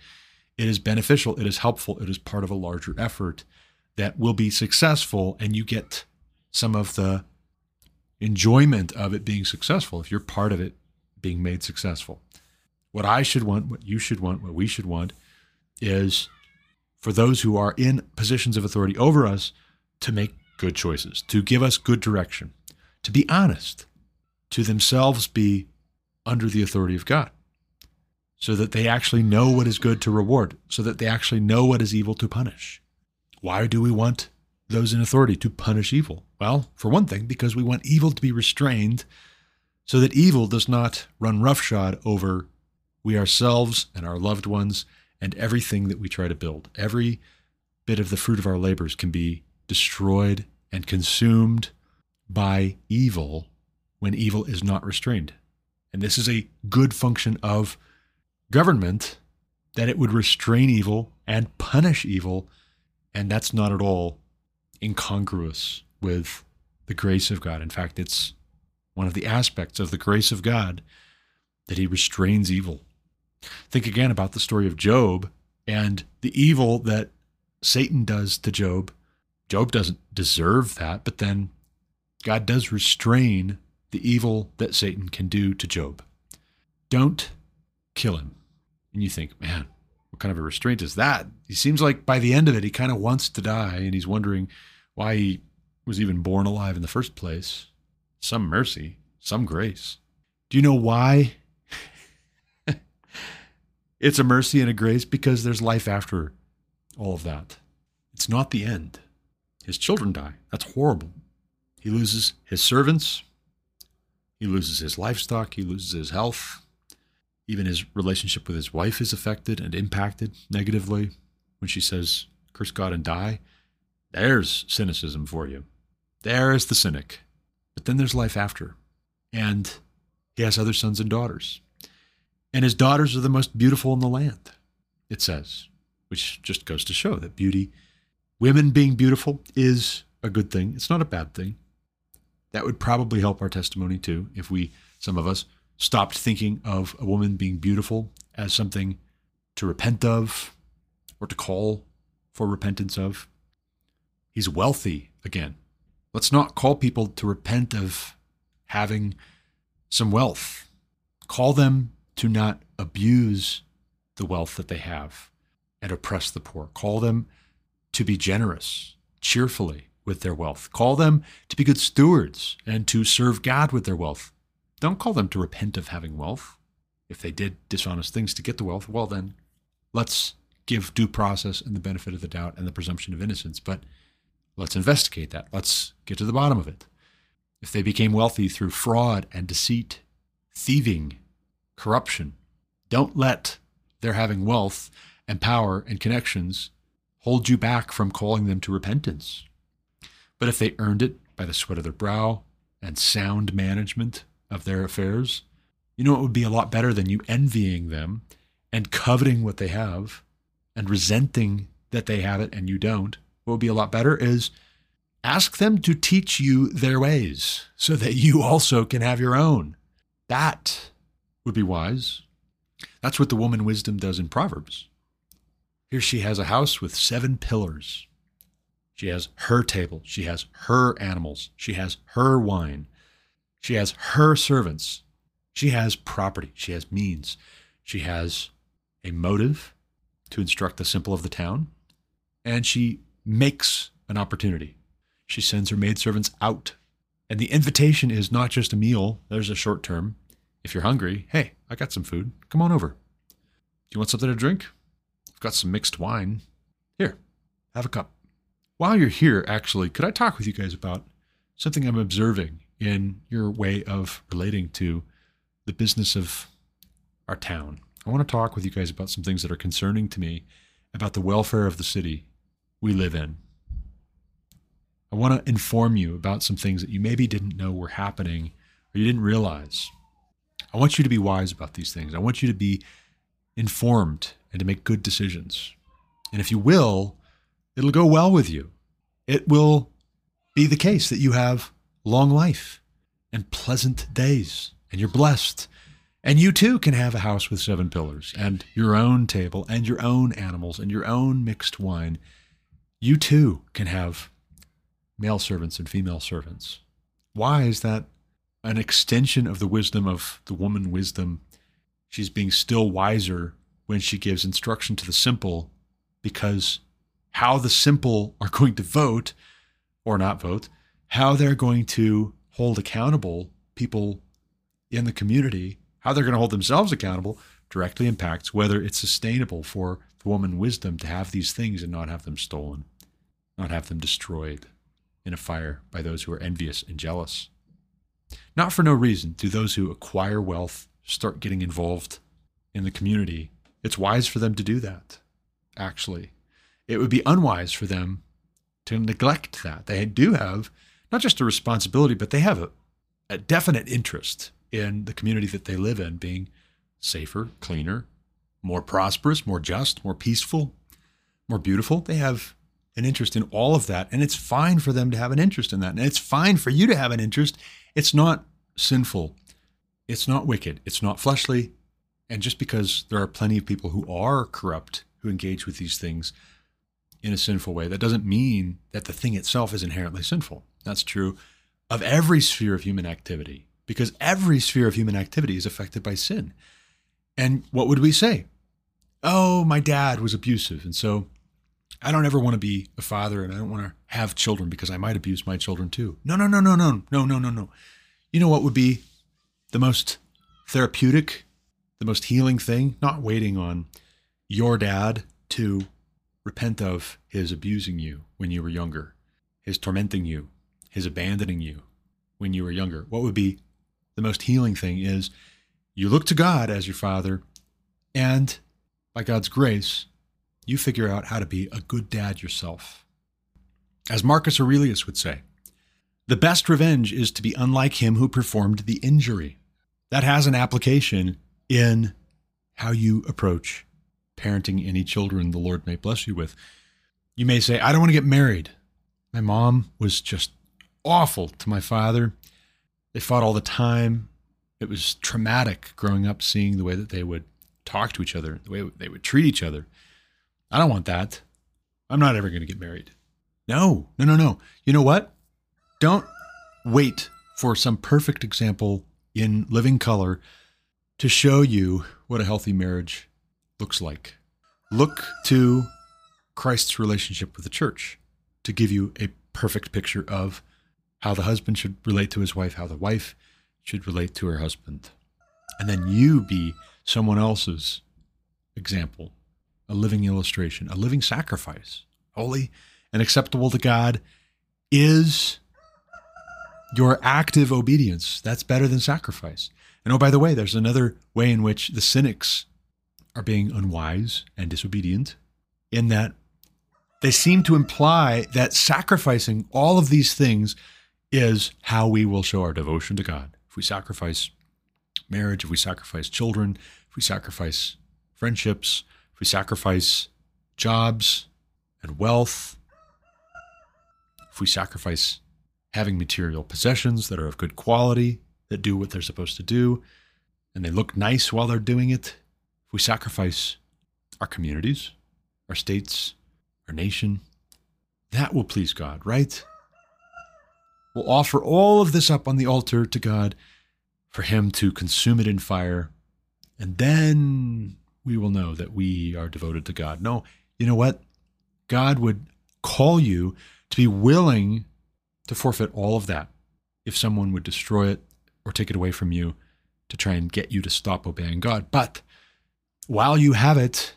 It is beneficial, it is helpful, it is part of a larger effort that will be successful, and you get some of the enjoyment of it being successful if you're part of it being made successful. What I should want, what you should want, what we should want is for those who are in positions of authority over us to make good choices, to give us good direction, to be honest, to themselves be under the authority of God, so that they actually know what is good to reward, so that they actually know what is evil to punish. Why do we want those in authority to punish evil? Well, for one thing, because we want evil to be restrained so that evil does not run roughshod over we ourselves and our loved ones and everything that we try to build. Every bit of the fruit of our labors can be destroyed and consumed by evil when evil is not restrained. And this is a good function of government that it would restrain evil and punish evil. And that's not at all incongruous with the grace of God. In fact, it's one of the aspects of the grace of God that he restrains evil. Think again about the story of Job and the evil that Satan does to Job. Job doesn't deserve that, but then God does restrain the evil that Satan can do to Job. Don't kill him. And you think, man, what kind of a restraint is that? He seems like by the end of it, he kind of wants to die and he's wondering why he was even born alive in the first place. Some mercy, some grace. Do you know why it's a mercy and a grace? Because there's life after all of that. It's not the end. His children die. That's horrible. He loses his servants. He loses his livestock. He loses his health. Even his relationship with his wife is affected and impacted negatively when she says, Curse God and die. There's cynicism for you. There's the cynic. But then there's life after. And he has other sons and daughters. And his daughters are the most beautiful in the land, it says, which just goes to show that beauty, women being beautiful, is a good thing. It's not a bad thing. That would probably help our testimony too if we, some of us, stopped thinking of a woman being beautiful as something to repent of or to call for repentance of. He's wealthy again. Let's not call people to repent of having some wealth. Call them to not abuse the wealth that they have and oppress the poor. Call them to be generous, cheerfully with their wealth. Call them to be good stewards and to serve God with their wealth. Don't call them to repent of having wealth. If they did dishonest things to get the wealth, well, then let's give due process and the benefit of the doubt and the presumption of innocence. But Let's investigate that. Let's get to the bottom of it. If they became wealthy through fraud and deceit, thieving, corruption, don't let their having wealth and power and connections hold you back from calling them to repentance. But if they earned it by the sweat of their brow and sound management of their affairs, you know it would be a lot better than you envying them and coveting what they have and resenting that they have it and you don't what would be a lot better is ask them to teach you their ways so that you also can have your own. That would be wise. That's what the woman wisdom does in Proverbs. Here she has a house with seven pillars. She has her table. She has her animals. She has her wine. She has her servants. She has property. She has means. She has a motive to instruct the simple of the town. And she makes an opportunity. She sends her maidservants out. And the invitation is not just a meal, there's a short term. If you're hungry, hey, I got some food. Come on over. Do you want something to drink? I've got some mixed wine. Here, have a cup. While you're here, actually, could I talk with you guys about something I'm observing in your way of relating to the business of our town? I want to talk with you guys about some things that are concerning to me about the welfare of the city we live in. I want to inform you about some things that you maybe didn't know were happening or you didn't realize. I want you to be wise about these things. I want you to be informed and to make good decisions. And if you will, it'll go well with you. It will be the case that you have long life and pleasant days, and you're blessed. And you too can have a house with seven pillars, and your own table, and your own animals, and your own mixed wine. You too can have male servants and female servants. Why is that an extension of the wisdom of the woman wisdom? She's being still wiser when she gives instruction to the simple because how the simple are going to vote or not vote, how they're going to hold accountable people in the community, how they're going to hold themselves accountable directly impacts whether it's sustainable for the woman wisdom to have these things and not have them stolen, not have them destroyed in a fire by those who are envious and jealous. Not for no reason do those who acquire wealth start getting involved in the community. It's wise for them to do that, actually. It would be unwise for them to neglect that. They do have not just a responsibility, but they have a, a definite interest in the community that they live in being safer, cleaner, more prosperous, more just, more peaceful, more beautiful. They have an interest in all of that. And it's fine for them to have an interest in that. And it's fine for you to have an interest. It's not sinful. It's not wicked. It's not fleshly. And just because there are plenty of people who are corrupt, who engage with these things in a sinful way, that doesn't mean that the thing itself is inherently sinful. That's true of every sphere of human activity, because every sphere of human activity is affected by sin. And what would we say? Oh, my dad was abusive. And so I don't ever want to be a father and I don't want to have children because I might abuse my children too. No, no, no, no, no, no, no, no, no. You know what would be the most therapeutic, the most healing thing? Not waiting on your dad to repent of his abusing you when you were younger, his tormenting you, his abandoning you when you were younger. What would be the most healing thing is you look to God as your father and by God's grace, you figure out how to be a good dad yourself. As Marcus Aurelius would say, the best revenge is to be unlike him who performed the injury. That has an application in how you approach parenting any children the Lord may bless you with. You may say, I don't want to get married. My mom was just awful to my father. They fought all the time. It was traumatic growing up seeing the way that they would talk to each other, the way they would treat each other. I don't want that. I'm not ever going to get married. No, no, no, no. You know what? Don't wait for some perfect example in living color to show you what a healthy marriage looks like. Look to Christ's relationship with the church to give you a perfect picture of how the husband should relate to his wife, how the wife should relate to her husband. And then you be someone else's example a living illustration, a living sacrifice, holy and acceptable to God, is your active obedience. That's better than sacrifice. And oh, by the way, there's another way in which the cynics are being unwise and disobedient, in that they seem to imply that sacrificing all of these things is how we will show our devotion to God. If we sacrifice marriage, if we sacrifice children, if we sacrifice friendships, if we sacrifice jobs and wealth, if we sacrifice having material possessions that are of good quality, that do what they're supposed to do, and they look nice while they're doing it, if we sacrifice our communities, our states, our nation, that will please God, right? We'll offer all of this up on the altar to God for Him to consume it in fire. And then we will know that we are devoted to God. No, you know what? God would call you to be willing to forfeit all of that if someone would destroy it or take it away from you to try and get you to stop obeying God. But while you have it,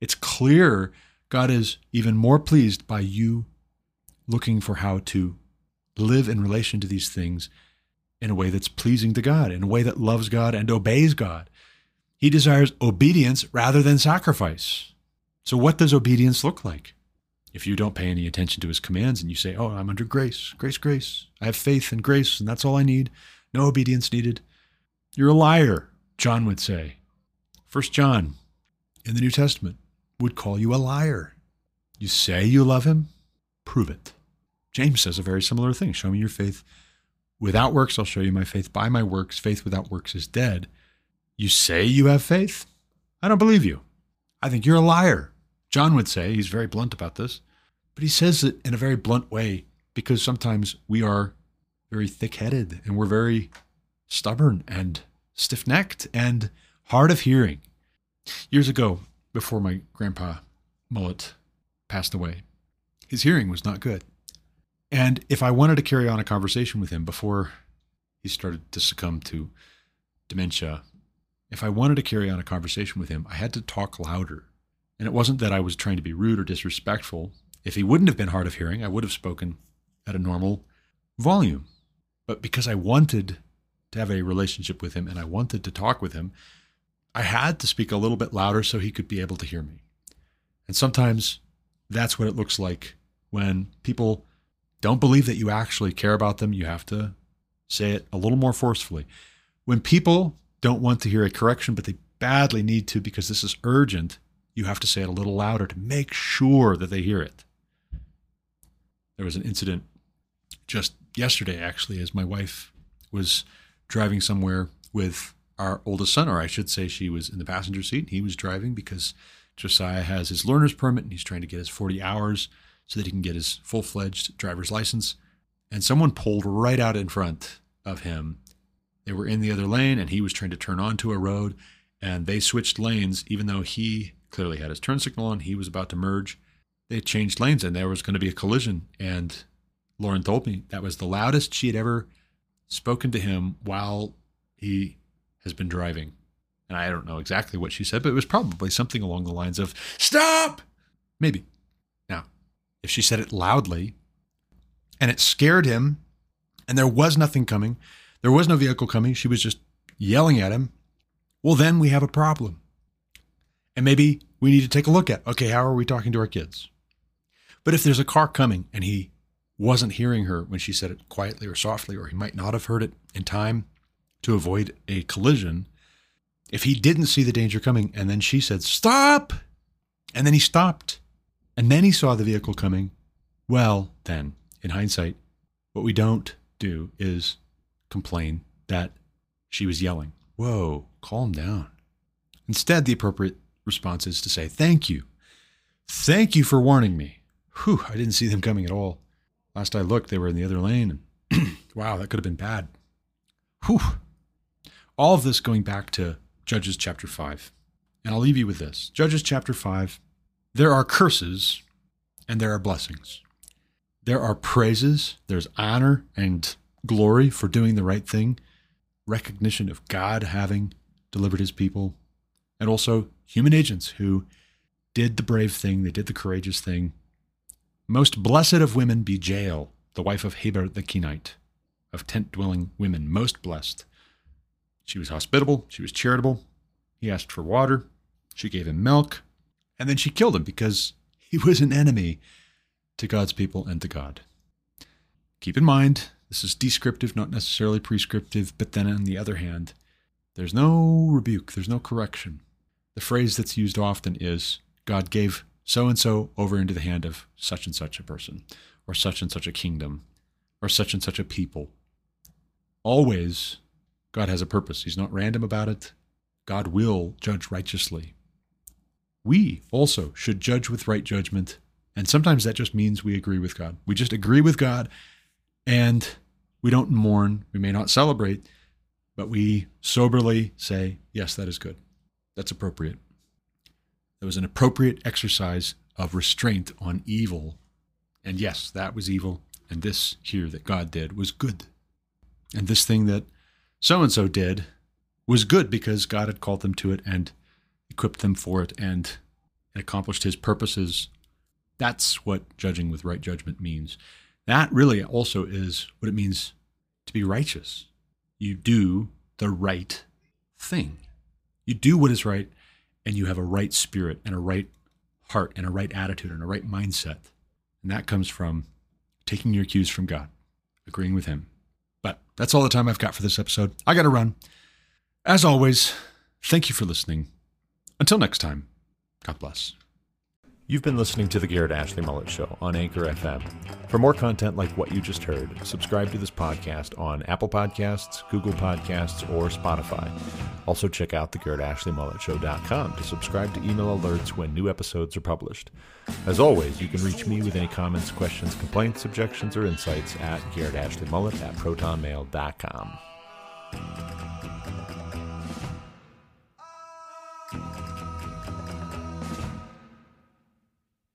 it's clear God is even more pleased by you looking for how to live in relation to these things in a way that's pleasing to God, in a way that loves God and obeys God. He desires obedience rather than sacrifice. So, what does obedience look like? If you don't pay any attention to his commands and you say, Oh, I'm under grace, grace, grace, I have faith and grace, and that's all I need, no obedience needed, you're a liar, John would say. First John in the New Testament would call you a liar. You say you love him, prove it. James says a very similar thing show me your faith Without works, I'll show you my faith. By my works, faith without works is dead. You say you have faith? I don't believe you. I think you're a liar. John would say, he's very blunt about this, but he says it in a very blunt way because sometimes we are very thick headed and we're very stubborn and stiff necked and hard of hearing. Years ago, before my grandpa Mullet passed away, his hearing was not good. And if I wanted to carry on a conversation with him before he started to succumb to dementia, if I wanted to carry on a conversation with him, I had to talk louder. And it wasn't that I was trying to be rude or disrespectful. If he wouldn't have been hard of hearing, I would have spoken at a normal volume. But because I wanted to have a relationship with him and I wanted to talk with him, I had to speak a little bit louder so he could be able to hear me. And sometimes that's what it looks like when people don't believe that you actually care about them. You have to say it a little more forcefully. When people don't want to hear a correction, but they badly need to because this is urgent, you have to say it a little louder to make sure that they hear it. There was an incident just yesterday, actually, as my wife was driving somewhere with our oldest son, or I should say, she was in the passenger seat. He was driving because Josiah has his learner's permit and he's trying to get his 40 hours so that he can get his full fledged driver's license. And someone pulled right out in front of him. They were in the other lane and he was trying to turn onto a road and they switched lanes, even though he clearly had his turn signal on. He was about to merge. They changed lanes and there was going to be a collision. And Lauren told me that was the loudest she had ever spoken to him while he has been driving. And I don't know exactly what she said, but it was probably something along the lines of, Stop! Maybe. Now, if she said it loudly and it scared him and there was nothing coming, there was no vehicle coming, she was just yelling at him, well, then we have a problem. And maybe we need to take a look at okay, how are we talking to our kids? But if there's a car coming and he wasn't hearing her when she said it quietly or softly, or he might not have heard it in time to avoid a collision, if he didn't see the danger coming and then she said, Stop! And then he stopped, and then he saw the vehicle coming, well, then, in hindsight, what we don't do is complain that she was yelling. Whoa, calm down. Instead, the appropriate response is to say, Thank you. Thank you for warning me. Whew, I didn't see them coming at all. Last I looked, they were in the other lane. Wow, that could have been bad. Whew. All of this going back to Judges chapter 5. And I'll leave you with this Judges chapter 5. There are curses and there are blessings. There are praises, there's honor and glory for doing the right thing, recognition of God having delivered his people, and also human agents who did the brave thing, they did the courageous thing. Most blessed of women be Jael, the wife of Heber the Kenite, of tent dwelling women, most blessed. She was hospitable, she was charitable. He asked for water, she gave him milk, and then she killed him because he was an enemy to God's people and to God. Keep in mind, this is descriptive, not necessarily prescriptive, but then on the other hand, there's no rebuke, there's no correction. The phrase that's used often is God gave so and so over into the hand of such and such a person, or such and such a kingdom, or such and such a people. Always, God has a purpose. He's not random about it. God will judge righteously. We also should judge with right judgment. And sometimes that just means we agree with God. We just agree with God and we don't mourn. We may not celebrate, but we soberly say, yes, that is good. That's appropriate. That was an appropriate exercise of restraint on evil. And yes, that was evil. And this here that God did was good. And this thing that so and so did was good because God had called them to it and equipped them for it and accomplished his purposes. That's what judging with right judgment means. That really also is what it means to be righteous. You do the right thing. You do what is right, and you have a right spirit and a right heart and a right attitude and a right mindset. And that comes from taking your cues from God, agreeing with Him. But that's all the time I've got for this episode. I got to run. As always, thank you for listening. Until next time, God bless. You've been listening to the Garrett Ashley Mullet Show on Anchor FM. For more content like what you just heard, subscribe to this podcast on Apple Podcasts, Google Podcasts, or Spotify. Also, check out thegarrettashleymulletshow.com to subscribe to email alerts when new episodes are published. As always, you can reach me with any comments, questions, complaints, objections, or insights at garrettashleyMullet at protonmail.com.